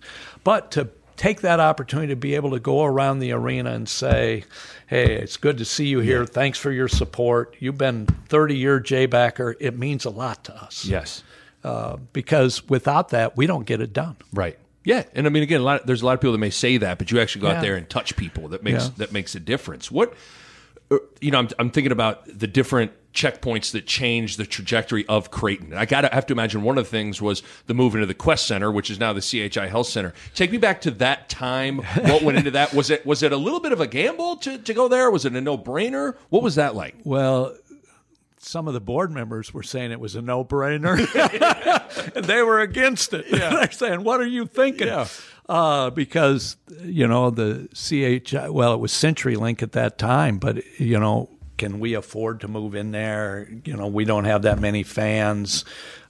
But to take that opportunity to be able to go around the arena and say, hey, it's good to see you here. Thanks for your support. You've been 30 year J backer. It means a lot to us. Yes. Uh, because without that, we don't get it done. Right. Yeah, and I mean, again, a lot there's a lot of people that may say that, but you actually go out there and touch people. That makes Yeah. that makes a difference. What, uh, you know, I'm, I'm thinking about the different checkpoints that change the trajectory of Creighton. I got to have to imagine one of the things was the move into the Qwest Center, which is now the CHI Health Center. Take me back to that time. What went into that? Was it was it a little bit of a gamble to, to go there? Was it a no brainer? What was that like? Well, some of the board members were saying it was a no-brainer, and *laughs* they were against it. Yeah. *laughs* They're saying, "What are you thinking?" Yeah. Uh, because you know the CHI, well, it was CenturyLink at that time, but you know, can we afford to move in there? You know, we don't have that many fans.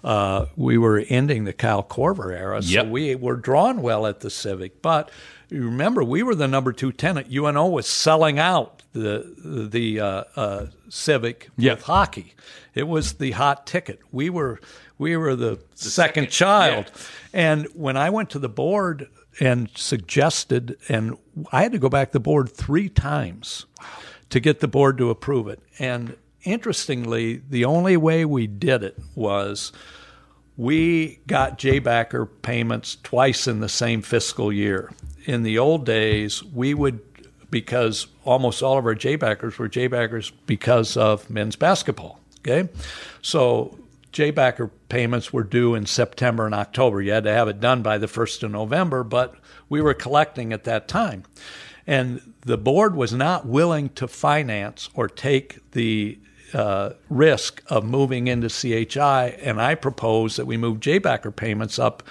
Uh, we were ending the Kyle Korver era, so Yep. we were drawn well at the Civic. But you remember, we were the number two tenant. UNO was selling out the the uh, uh, Civic Yep. with hockey. It was the hot ticket. We were we were the, second, second- child. And when I went to the board and suggested, and I had to go back to the board three times to get the board to approve it. And interestingly, the only way we did it was we got J-backer payments twice in the same fiscal year. In the old days, we would because almost all of our J-backers were J-backers because of men's basketball. Okay, so J-backer payments were due in September and October. You had to have it done by the first of November, but we were collecting at that time, and the board was not willing to finance or take the uh, risk of moving into CHI, and I propose that we move J-backer payments up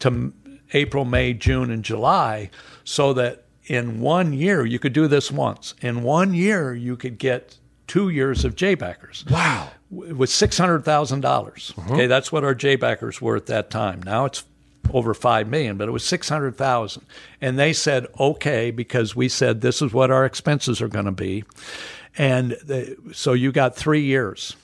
to April, May, June, and July, so that in one year you could do this once. In one year you could get two years of J-backers. Wow. With six hundred thousand dollars. Uh-huh. Okay, that's what our J-backers were at that time. Now it's over five million, but it was six hundred thousand, and they said okay because we said this is what our expenses are going to be, and the, so you got three years,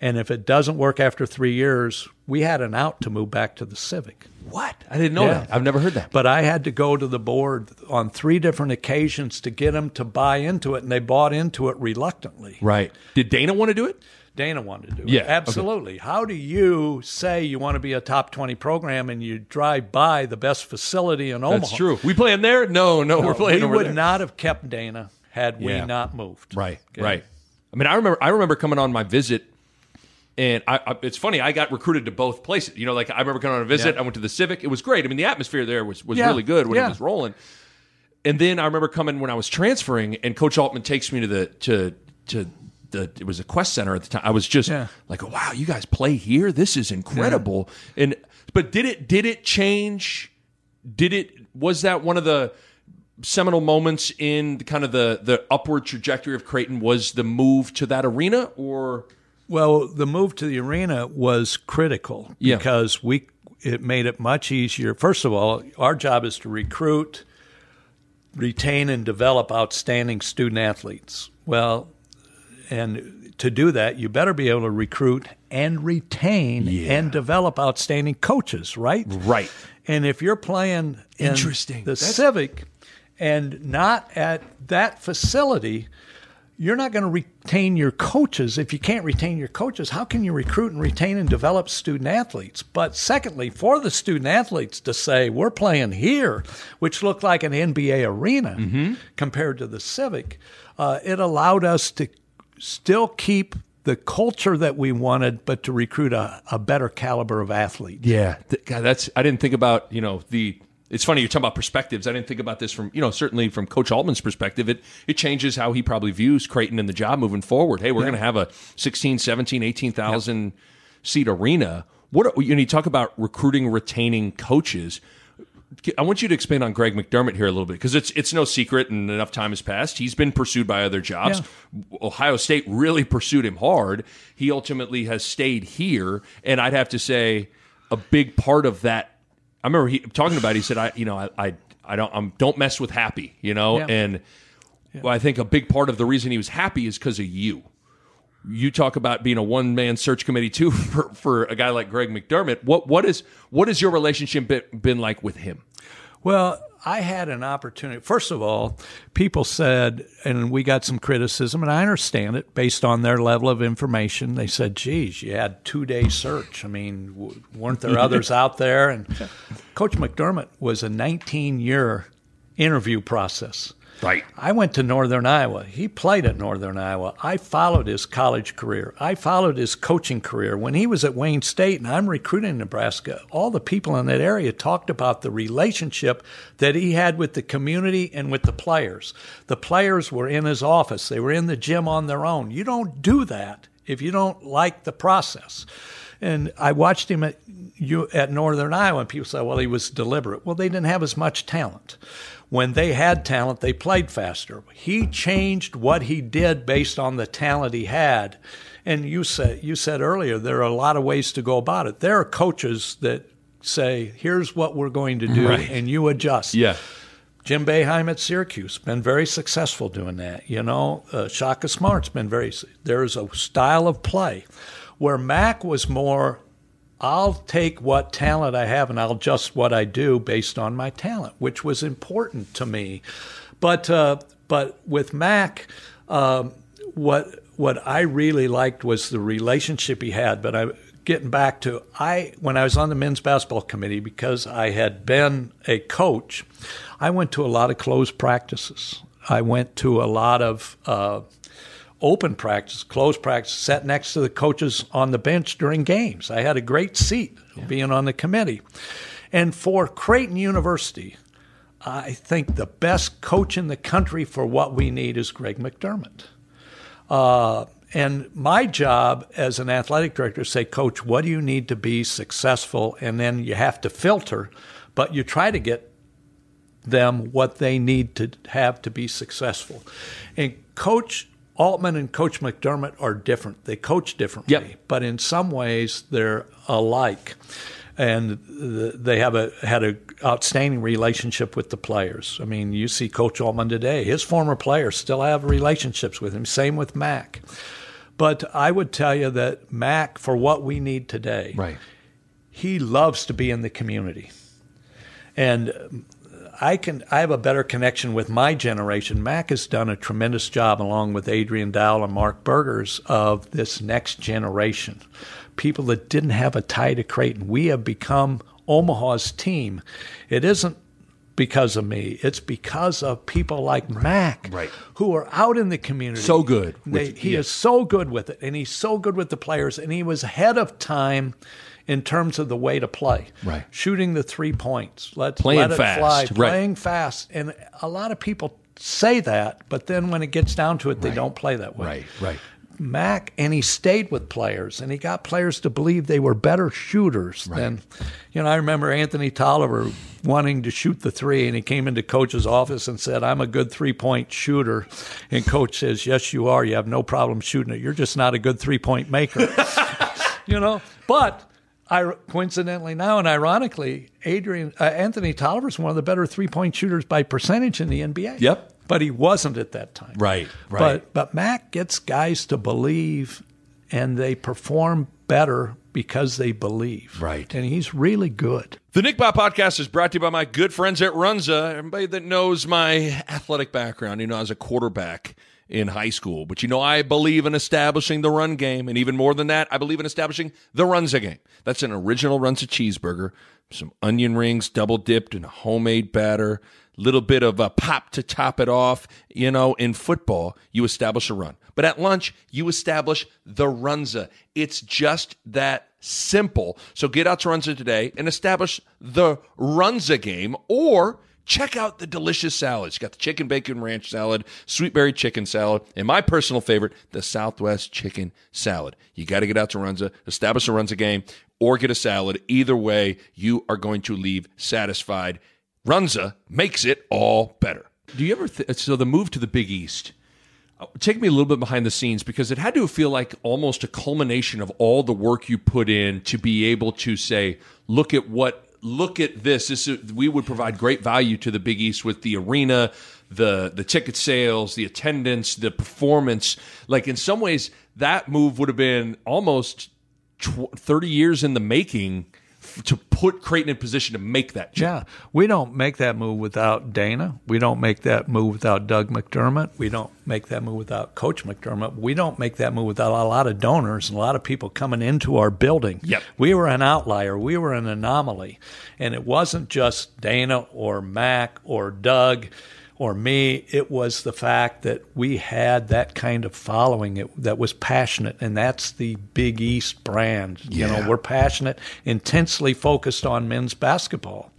and if it doesn't work after three years, we had an out to move back to the Civic. What? I didn't know Yeah. that. I've never heard that. But I had to go to the board on three different occasions to get them to buy into it, and they bought into it reluctantly. Right. Did Dana want to do it? Dana wanted to do Yeah, it. okay. Absolutely. How do you say you want to be a top 20 program and you drive by the best facility in Omaha? That's true. We playing there? No, no, we're playing we over would not have kept Dana had we not moved. Right, Okay? right. I mean, I remember. I remember coming on my visit, and I, I, it's funny. I got recruited to both places. You know, like I remember coming on a visit. Yeah. I went to the Civic. It was great. I mean, the atmosphere there was was Yeah, really good when yeah. it was rolling. And then I remember coming when I was transferring, and Coach Altman takes me to the to to the it was a Qwest Center at the time. I was just like, wow, you guys play here. This is incredible. And but did it did it change? Did it was that one of the seminal moments in the, kind of the the upward trajectory of Creighton was the move to that arena or Well, the move to the arena was critical Yeah. because we it made it much easier. First of all, our job is to recruit, retain, and develop outstanding student athletes. Well, and to do that, you better be able to recruit and retain and develop outstanding coaches, right? Right. And if you're playing in Interesting. the That's- Civic and not at that facility, you're not going to retain your coaches. If you can't retain your coaches, how can you recruit and retain and develop student athletes? But secondly, for the student athletes to say, we're playing here, which looked like an NBA arena compared to the Civic, uh, it allowed us to still keep the culture that we wanted, but to recruit a, a better caliber of athlete. yeah God that's I didn't think about you know the it's funny you're talking about perspectives I didn't think about this from you know certainly from Coach Altman's perspective it it changes how he probably views Creighton and the job moving forward hey we're going to have a 16 17 18,000 seat arena what are, you know you talk about recruiting retaining coaches I want you to expand on Greg McDermott here a little bit because it's it's no secret, and enough time has passed. He's been pursued by other jobs. Ohio State really pursued him hard. He ultimately has stayed here, and I'd have to say a big part of that. I remember he talking about. it, He said, "I, you know, I, I, I don't, I'm, don't mess with happy, you know." Yeah. And well, I think a big part of the reason he was happy is because of you you talk about being a one man search committee too *laughs* for, for a guy like Greg McDermott. What what is what has your relationship been, been like with him? Well, I had an opportunity. First of all, people said, and we got some criticism, and I understand it based on their level of information. They said, geez, you had two day search. I mean, w- weren't there others *laughs* out there? And Coach McDermott was a 19 year interview process. Right. I went to Northern Iowa. He played at Northern Iowa. I followed his college career. I followed his coaching career. When he was at Wayne State and I'm recruiting Nebraska, all the people in that area talked about the relationship that he had with the community and with the players. The players were in his office, they were in the gym on their own. You don't do that if you don't like the process. And I watched him at at Northern Iowa, and people say, "Well, he was deliberate." Well, they didn't have as much talent. When they had talent, they played faster. He changed what he did based on the talent he had. And you said you said earlier there are a lot of ways to go about it. There are coaches that say, "Here's what we're going to do," Right. and you adjust. Yeah. Jim Boeheim at Syracuse been very successful doing that. You know, uh, Shaka Smart's been very. There's a style of play where Mac was more. I'll take what talent I have and I'll adjust what I do based on my talent, which was important to me. But uh, but with Mac, um, what what I really liked was the relationship he had. But I getting back to I when I was on the men's basketball committee because I had been a coach, I went to a lot of closed practices. I went to a lot of uh, open practice, closed practice, sat next to the coaches on the bench during games. I had a great seat being on the committee. And for Creighton University, I think the best coach in the country for what we need is Greg McDermott. Uh, and my job as an athletic director is say, Coach, what do you need to be successful? And then you have to filter, but you try to get them what they need to have to be successful. And Coach Altman and Coach McDermott are different. They coach differently, Yep. but in some ways they're alike. And the, they have a had a outstanding relationship with the players. I mean, you see Coach Altman today; his former players still have relationships with him. Same with Mac. But I would tell you that Mac, for what we need today, Right. he loves to be in the community. And I can I have a better connection with my generation. Mac has done a tremendous job along with Adrian Dowell and Mark Burgers of this next generation. People that didn't have a tie to Creighton. We have become Omaha's team. It isn't because of me. It's because of people like Mac Right. who are out in the community. So good with- he is so good with it, and he's so good with the players, and he was ahead of time in terms of the way to play. Right. Shooting the three points, let, Playing let it fast, fly, right. playing fast. And a lot of people say that, but then when it gets down to it, they don't play that way. Right. Right. Mac, and he stayed with players, and he got players to believe they were better shooters than, you know. I remember Anthony Tolliver wanting to shoot the three, and he came into coach's office and said, "I'm a good three point shooter," and coach says, "Yes, you are. You have no problem shooting it. You're just not a good three point maker." *laughs* you know, but. I, coincidentally now and ironically, Adrian uh, Anthony Tolliver is one of the better three point shooters by percentage in the NBA. Yep. but he wasn't at that time. Right, right. But but Mac gets guys to believe, and they perform better because they believe. Right. and he's really good. The Nick Bob podcast is brought to you by my good friends at Runza. Everybody that knows my athletic background, you know, as a quarterback in high school. But you know, I believe in establishing the run game. And even more than that, I believe in establishing the Runza game. That's an original Runza cheeseburger, some onion rings double dipped in a homemade batter, a little bit of a pop to top it off. You know, in football, you establish a run. But at lunch, you establish the Runza. It's just that simple. So get out to Runza today and establish the Runza game or check out the delicious salads. You got the chicken bacon ranch salad, sweet berry chicken salad, and my personal favorite, the Southwest chicken salad. You got to get out to Runza, establish a Runza game, or get a salad. Either way, you are going to leave satisfied. Runza makes it all better. Do you ever th- so the move to the Big East? uh, Take me a little bit behind the scenes because it had to feel like almost a culmination of all the work you put in to be able to say, look at what, look at this. This is, we would provide great value to the Big East with the arena, the the ticket sales, the attendance, the performance. Like in some ways, that move would have been almost tw- thirty years in the making to put Creighton in position to make that change. Yeah, we don't make that move without Dana. We don't make that move without Doug McDermott. We don't make that move without Coach McDermott. We don't make that move without a lot of donors and a lot of people coming into our building. Yep. We were an outlier. We were an anomaly. And it wasn't just Dana or Mac or Doug or me. It was the fact that we had that kind of following that was passionate. And that's the Big East brand. You know, we're passionate, intensely focused on men's basketball.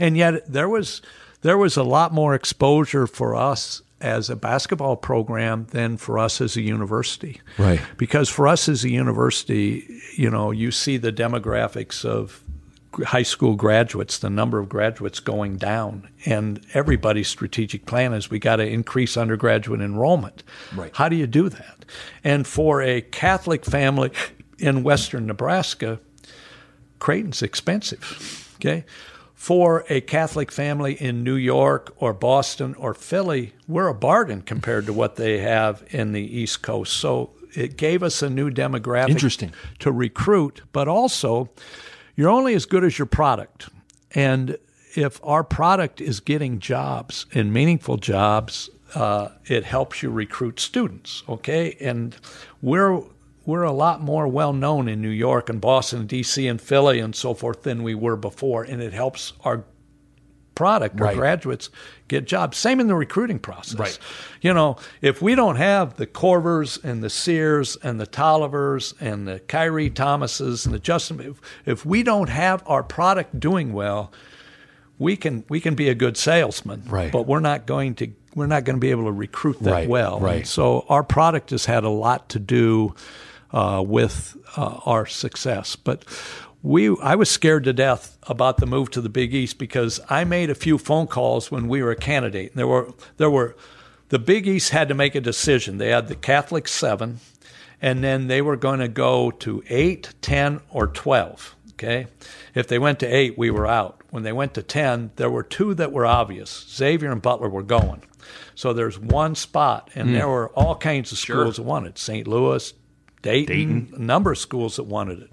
And yet there was there was a lot more exposure for us as a basketball program than for us as a university. Right. Because for us as a university, you know, you see the demographics of high school graduates, the number of graduates going down, and everybody's strategic plan is we got to increase undergraduate enrollment. Right. How do you do that? And for a Catholic family in western Nebraska, Creighton's expensive. Okay. For a Catholic family in New York or Boston or Philly, we're a bargain compared to what they have in the East Coast. So it gave us a new demographic Interesting. to recruit, but also you're only as good as your product. And if our product is getting jobs and meaningful jobs, uh, it helps you recruit students. Okay, and we're we're a lot more well known in New York and Boston, D.C. and Philly and so forth than we were before, and it helps our product, our Right. graduates get jobs. Same in the recruiting process. Right. You know, if we don't have the Korvers and the Sears and the Tollivers and the Khyri Thomases and the Justin, if, if we don't have our product doing well, we can we can be a good salesman, Right. but we're not going to we're not going to be able to recruit that Right, well. right. And so our product has had a lot to do uh, with uh, our success, but. We, I was scared to death about the move to the Big East because I made a few phone calls when we were a candidate. And there were, there were, the Big East had to make a decision. They had the Catholic seven, and then they were going to go to eight, ten, or twelve. Okay, if they went to eight, we were out. When they went to ten, there were two that were obvious. Xavier and Butler were going. So there's one spot, and hmm. there were all kinds of schools that wanted St. Louis, Dayton, a number of schools that wanted it.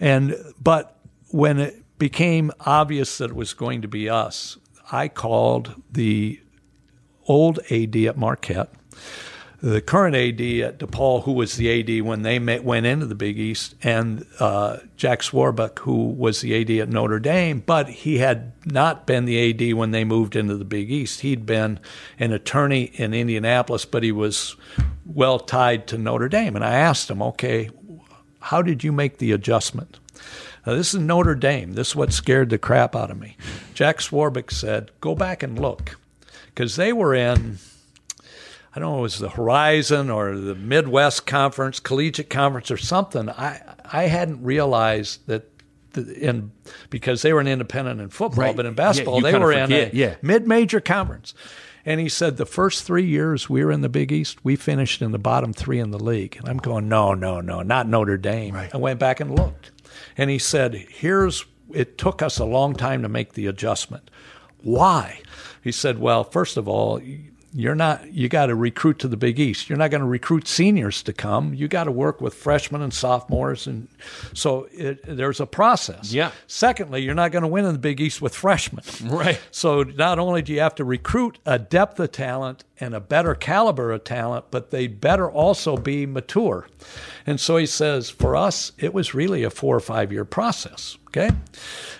And but when it became obvious that it was going to be us, I called the old AD at Marquette, the current AD at DePaul, who was the AD when they met, went into the Big East, and uh, Jack Swarbrick, who was the AD at Notre Dame, but he had not been the AD when they moved into the Big East. He'd been an attorney in Indianapolis, but he was well tied to Notre Dame. And I asked him, okay, how did you make the adjustment? Now, this is Notre Dame. This is what scared the crap out of me. Jack Swarbrick said, go back and look. Because they were in, I don't know, it was the Horizon or the Midwest Conference, Collegiate Conference, or something. I, I hadn't realized that. In because they were an independent in football, Right. but in basketball you they were in a yeah. mid-major conference. And he said the first three years we were in the Big East, we finished in the bottom three in the league. And I'm going, no, no, no, not Notre Dame. Right. I went back and looked. And he said, here's, it took us a long time to make the adjustment. Why? He said, well, first of all, you're not, you got to recruit to the Big East. You're not going to recruit seniors to come. You got to work with freshmen and sophomores. And so it, there's a process. Yeah. Secondly, you're not going to win in the Big East with freshmen. Right. So not only do you have to recruit a depth of talent and a better caliber of talent, but they better also be mature. And so he says, for us, it was really a four or five year process. Okay.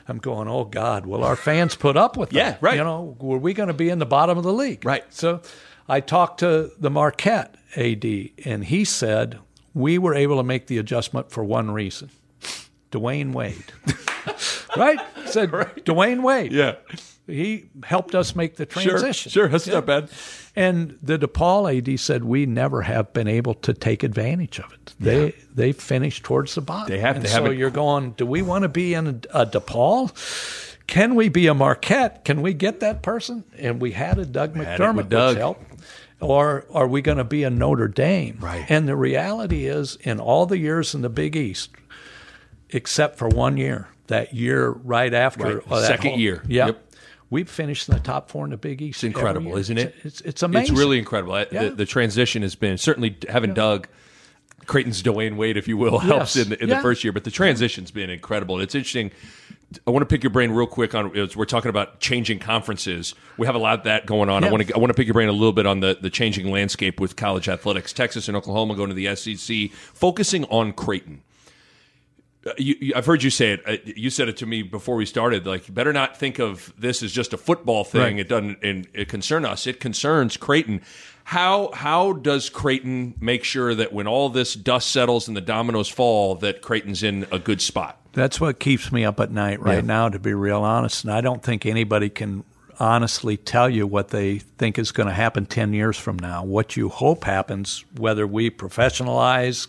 I'm going, oh God, will our fans put up with that? Yeah, right. You know, were we going to be in the bottom of the league? Right. So I talked to the Marquette AD, and he said, we were able to make the adjustment for one reason Dwyane Wade. *laughs* right? Said Dwyane Wade. Yeah. He helped us make the transition. Sure, that's not bad. And the DePaul AD said we never have been able to take advantage of it. They they finished towards the bottom. They have and to have so it- you're going, do we want to be in a, a DePaul? Can we be a Marquette? Can we get that person? And we had a Doug had McDermott, Doug. which helped. Or are we going to be a Notre Dame? Right. And the reality is, in all the years in the Big East, except for one year, that year right after Right. Second year. yeah, Yep. We've finished in the top four in the Big East. It's incredible, isn't it? It's, it's, it's amazing. It's really incredible. Yeah. The, the transition has been certainly having Doug, Creighton's Dwyane Wade, if you will, helps Yes. in, the, in Yeah. the first year. But the transition's been incredible. And it's interesting. I want to pick your brain real quick on. as We're talking about changing conferences. We have a lot of that going on. I want to. I want to pick your brain a little bit on the the changing landscape with college athletics. Texas and Oklahoma going to the SEC, focusing on Creighton. You, you, I've heard you say it. Uh, you said it to me before we started. Like, you better not think of this as just a football thing. Right. It doesn't and it concern us. It concerns Creighton. How how does Creighton make sure that when all this dust settles and the dominoes fall, that Creighton's in a good spot? That's what keeps me up at night right Yeah. now, to be real honest. And I don't think anybody can honestly tell you what they think is going to happen 10 years from now. What you hope happens, whether we professionalize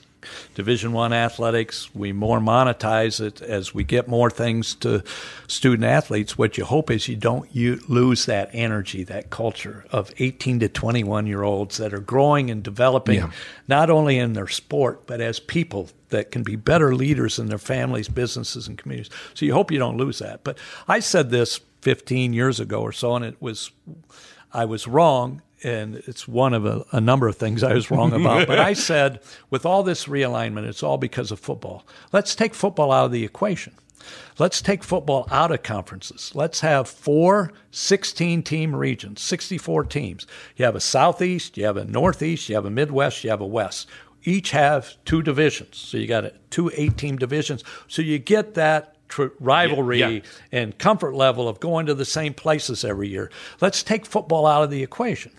Division One athletics, we more monetize it as we get more things to student athletes. What you hope is you don't you lose that energy, that culture of 18 to 21 year olds that are growing and developing, yeah. not only in their sport but as people that can be better leaders in their families, businesses, and communities. So you hope you don't lose that. But I said this 15 years ago or so, and it was I was wrong and it's one of a, a, number of things I was wrong about. but I *laughs* said, with all this realignment, it's all because of football. Let's take football out of the equation. Let's take football out of conferences. Let's have four 16 team regions, 64 teams. You have a Southeast, you have a Northeast, you have a Midwest, you have a West. Each have two divisions. So you got two eight team divisions. So you get that tr- rivalry yeah, yeah. and comfort level of going to the same places every year. Let's take football out of the equation.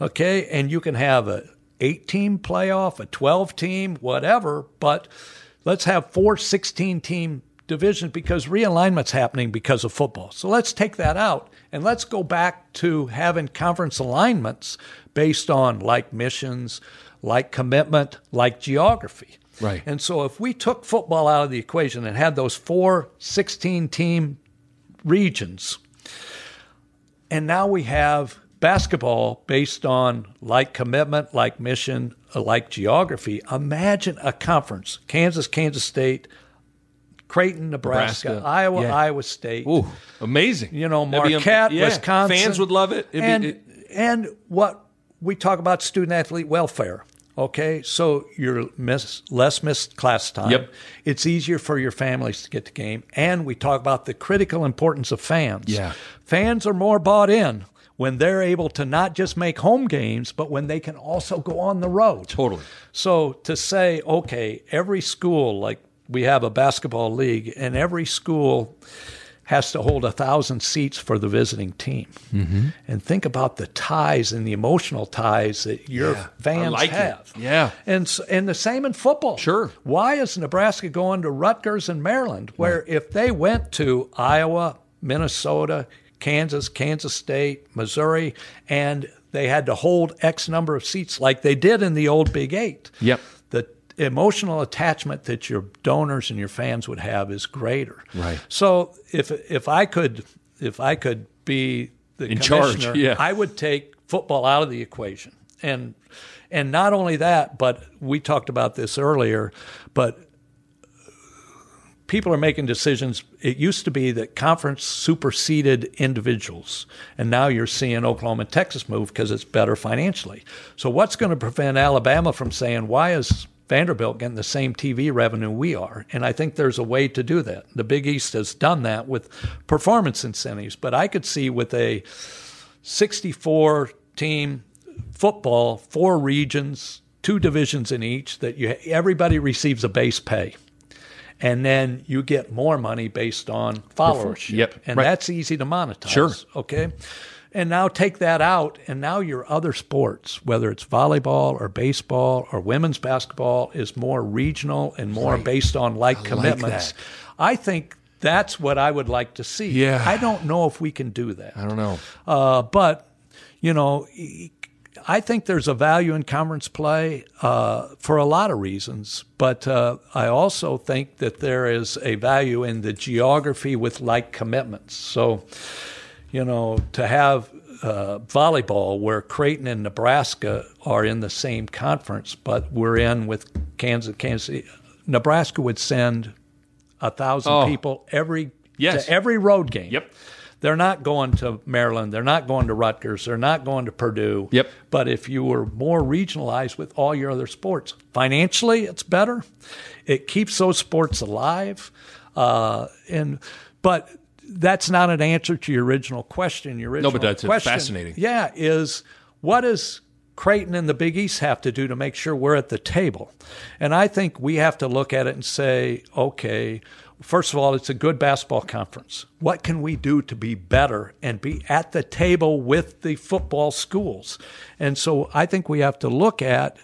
Okay, and you can have a eight team playoff, a 12 team, whatever, but let's have four 16 team divisions because realignment's happening because of football. So let's take that out and let's go back to having conference alignments based on like missions, like commitment, like geography. Right. And so if we took football out of the equation and had those four 16 team regions, and now we have basketball based on like commitment, like mission, uh, like geography. Imagine a conference Kansas, Kansas State, Creighton, Nebraska, Nebraska. Iowa, yeah. Iowa State. Ooh, amazing. You know, Marquette, yeah. Wisconsin. Fans would love it. It'd and, be, it, and what we talk about student athlete welfare. Okay, so you're miss, less missed class time. Yep. It's easier for your families to get the game. And we talk about the critical importance of fans. Yeah. Fans are more bought in when they're able to not just make home games, but when they can also go on the road. Totally. So to say, okay, every school, like we have a basketball league, and every school has to hold a thousand seats for the visiting team. Mm-hmm. And think about the ties and the emotional ties that your yeah, fans like have. It. Yeah, and and the same in football. Sure. Why is Nebraska going to Rutgers and Maryland, where right. if they went to Iowa, Minnesota, Kansas, Kansas State, Missouri, and they had to hold X number of seats like they did in the old Big Eight. Yep emotional attachment that your donors and your fans would have is greater. Right. So if if I could if I could be the in charge, yeah. I would take football out of the equation. And and not only that, but we talked about this earlier, but people are making decisions. It used to be that conference superseded individuals, and now you're seeing Oklahoma and Texas move because it's better financially. So, what's going to prevent Alabama from saying, why is Vanderbilt getting the same TV revenue we are. And I think there's a way to do that. The Big East has done that with performance incentives, but I could see with a 64 team football, four regions, two divisions in each, that you everybody receives a base pay. And then you get more money based on followership. Yep. And right. that's easy to monetize. Sure. Okay. And now take that out, and now your other sports, whether it's volleyball or baseball or women's basketball, is more regional and more right. based on like I commitments. Like I think that's what I would like to see. Yeah. I don't know if we can do that. I don't know. Uh, but, you know, I think there's a value in conference play uh, for a lot of reasons, but uh, I also think that there is a value in the geography with like commitments. So, you know, to have uh, volleyball where Creighton and Nebraska are in the same conference, but we're in with Kansas. Kansas, Nebraska would send a thousand oh. people every yes. to every road game. Yep. They're not going to Maryland. They're not going to Rutgers. They're not going to Purdue. Yep. But if you were more regionalized with all your other sports, financially, it's better. It keeps those sports alive. Uh, and but that's not an answer to your original question. Your original no, but that's question, fascinating. Yeah, is what does Creighton and the Big East have to do to make sure we're at the table? And I think we have to look at it and say, okay, first of all, it's a good basketball conference. What can we do to be better and be at the table with the football schools? And so I think we have to look at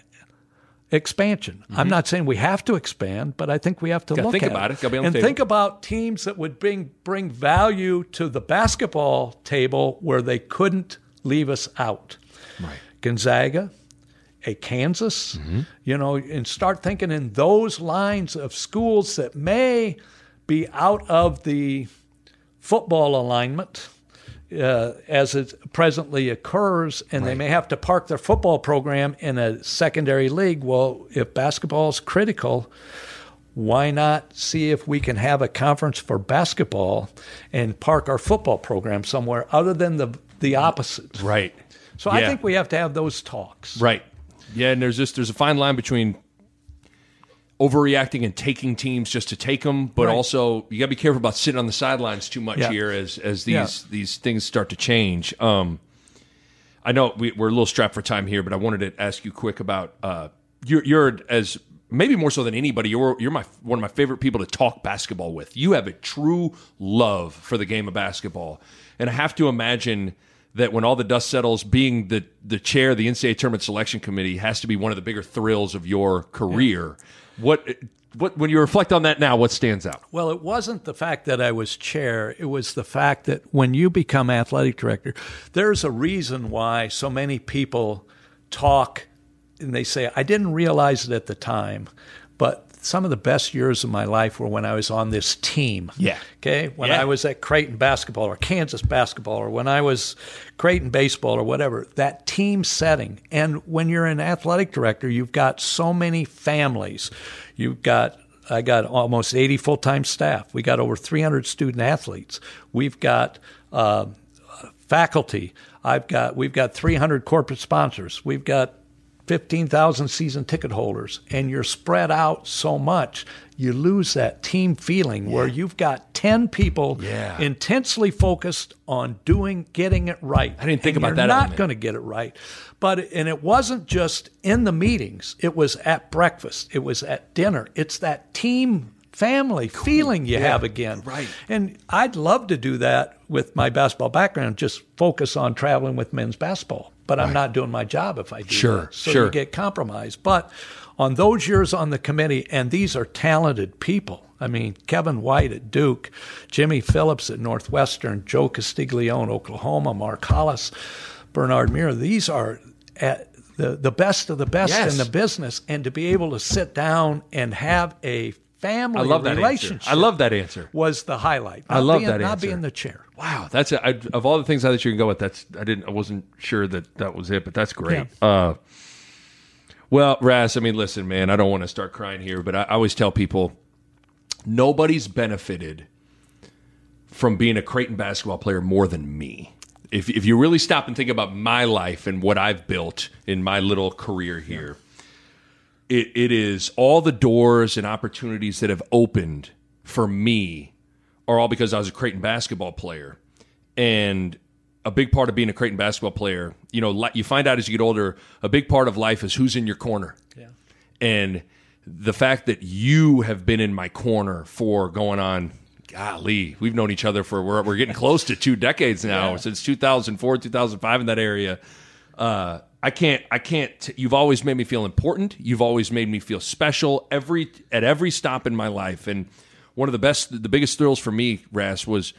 expansion. I'm not saying we have to expand, but I think we have to Gotta look think at about it. Gotta be on the and think about teams that would bring bring value to the basketball table where they couldn't leave us out. Right. Gonzaga, a Kansas, Mm-hmm. you know, and start thinking in those lines of schools that may be out of the football alignment uh, as it presently occurs, and they may have to park their football program in a secondary league. Well, if basketball is critical, why not see if we can have a conference for basketball and park our football program somewhere other than the the opposite? Right. So I think we have to have those talks. Right. Yeah, and there's just there's a fine line between overreacting and taking teams just to take them, but Right. also you got to be careful about sitting on the sidelines too much Yeah. here as as these Yeah. these things start to change. Um, I know we, we're a little strapped for time here, but I wanted to ask you quick about uh, you're you're as maybe more so than anybody. You're you're my one of my favorite people to talk basketball with. You have a true love for the game of basketball, and I have to imagine that when all the dust settles, being the the chair of the NCAA tournament selection committee has to be one of the bigger thrills of your career. What what when you reflect on that now, what stands out? Well, it wasn't the fact that I was chair. It was the fact that when you become athletic director, there's a reason why so many people talk and they say, I didn't realize it at the time, but some of the best years of my life were when I was on this team. Yeah. Okay. When Yeah. I was at Creighton basketball or Kansas basketball or when I was Creighton baseball or whatever, that team setting. And when you're an athletic director, you've got so many families. You've got I got almost 80 full time staff. We got over 300 student athletes. We've got uh, faculty. I've got we've got 300 corporate sponsors. We've got 15,000 season ticket holders and you're spread out so much, you lose that team feeling where you've got 10 people Yeah. intensely focused on doing getting it right. I didn't think And about you're that not going to get it right. But and it wasn't just in the meetings. It was at breakfast. It was at dinner. It's that team family feeling you have again. Right. And I'd love to do that with my basketball background, just focus on traveling with men's basketball. But I'm not doing my job if I do Sure, that. So sure. you get compromised. But on those years on the committee, and these are talented people. I mean, Kevin White at Duke, Jimmy Phillips at Northwestern, Joe Castiglione, Oklahoma, Mark Hollis, Bernard Muir. These are at the, the best of the best Yes. in the business. And to be able to sit down and have a family I love that relationship answer. I love that answer. was the highlight. I love being, that Not answer. being the chair. Wow, that's a, I, of all the things I thought you could go with. That's I didn't. I wasn't sure that that was it, but that's great. Uh, well, Raz, I mean, listen, man, I don't want to start crying here, but I, I always tell people nobody's benefited from being a Creighton basketball player more than me. If if you really stop and think about my life and what I've built in my little career here, it, it is all the doors and opportunities that have opened for me are all because I was a Creighton basketball player. And a big part of being a Creighton basketball player, you know, you find out as you get older, a big part of life is who's in your corner. Yeah. And the fact that you have been in my corner for going on, golly, we've known each other for, we're, we're getting close to two decades now, *laughs* since 2004, 2005 in that area. Uh, I can't, I can't, you've always made me feel important. You've always made me feel special every, at every stop in my life. And one of the best, the biggest thrills for me, Raz, was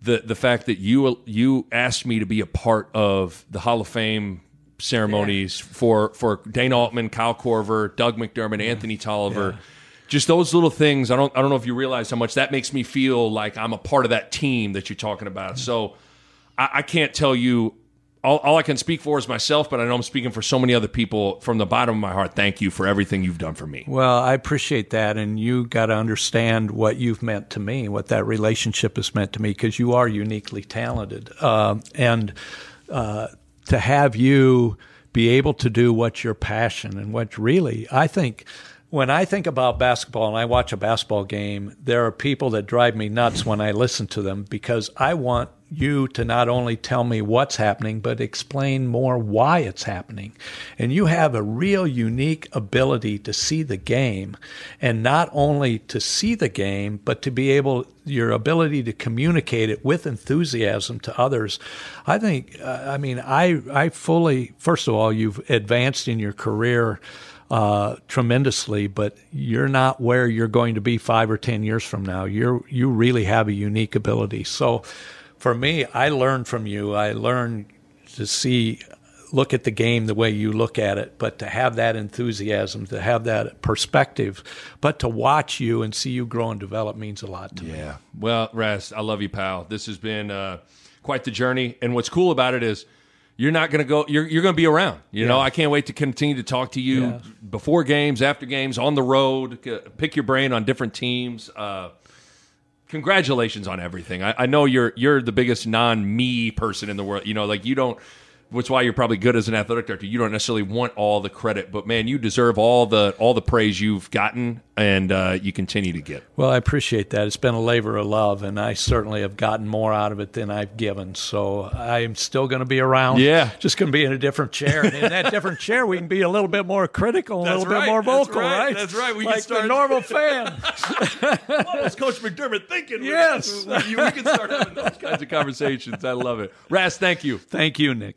the the fact that you you asked me to be a part of the Hall of Fame ceremonies for for Dana Altman, Kyle Korver, Doug McDermott, Anthony Tolliver. Just those little things. I don't I don't know if you realize how much that makes me feel like I'm a part of that team that you're talking about. So I, I can't tell you. All, all I can speak for is myself, but I know I'm speaking for so many other people from the bottom of my heart. Thank you for everything you've done for me. Well, I appreciate that, and you got to understand what you've meant to me, what that relationship has meant to me, because you are uniquely talented, um, and uh, to have you be able to do what your passion and what really, I think. When I think about basketball and I watch a basketball game, there are people that drive me nuts when I listen to them because I want you to not only tell me what's happening, but explain more why it's happening. And you have a real unique ability to see the game and not only to see the game, but to be able, your ability to communicate it with enthusiasm to others. I think, uh, I mean, I, I fully, first of all, you've advanced in your career uh, tremendously, but you're not where you're going to be five or ten years from now. You're you really have a unique ability. So, for me, I learned from you. I learned to see look at the game the way you look at it, but to have that enthusiasm, to have that perspective, but to watch you and see you grow and develop means a lot to yeah. me. Yeah. Well, Raz, I love you, pal. This has been uh, quite the journey. And what's cool about it is you're not going to go, you're, you're going to be around. You yeah. know, I can't wait to continue to talk to you yeah. before games, after games, on the road, pick your brain on different teams. Uh, congratulations on everything. I, I, know you're you're the biggest non me person in the world. You know, like you don't which why you're probably good as an athletic director. You don't necessarily want all the credit, but man, you deserve all the all the praise you've gotten and uh, you continue to get. Well, I appreciate that. It's been a labor of love, and I certainly have gotten more out of it than I've given. So I'm still going to be around. Yeah, just going to be in a different chair, and in that different chair, we can be a little bit more critical, a little right. bit more vocal, That's right. right? That's right. We like can start the normal fan. *laughs* what was Coach McDermott thinking? Yes, we, we can start having those kinds of conversations. I love it. Raz, thank you. Thank you, Nick.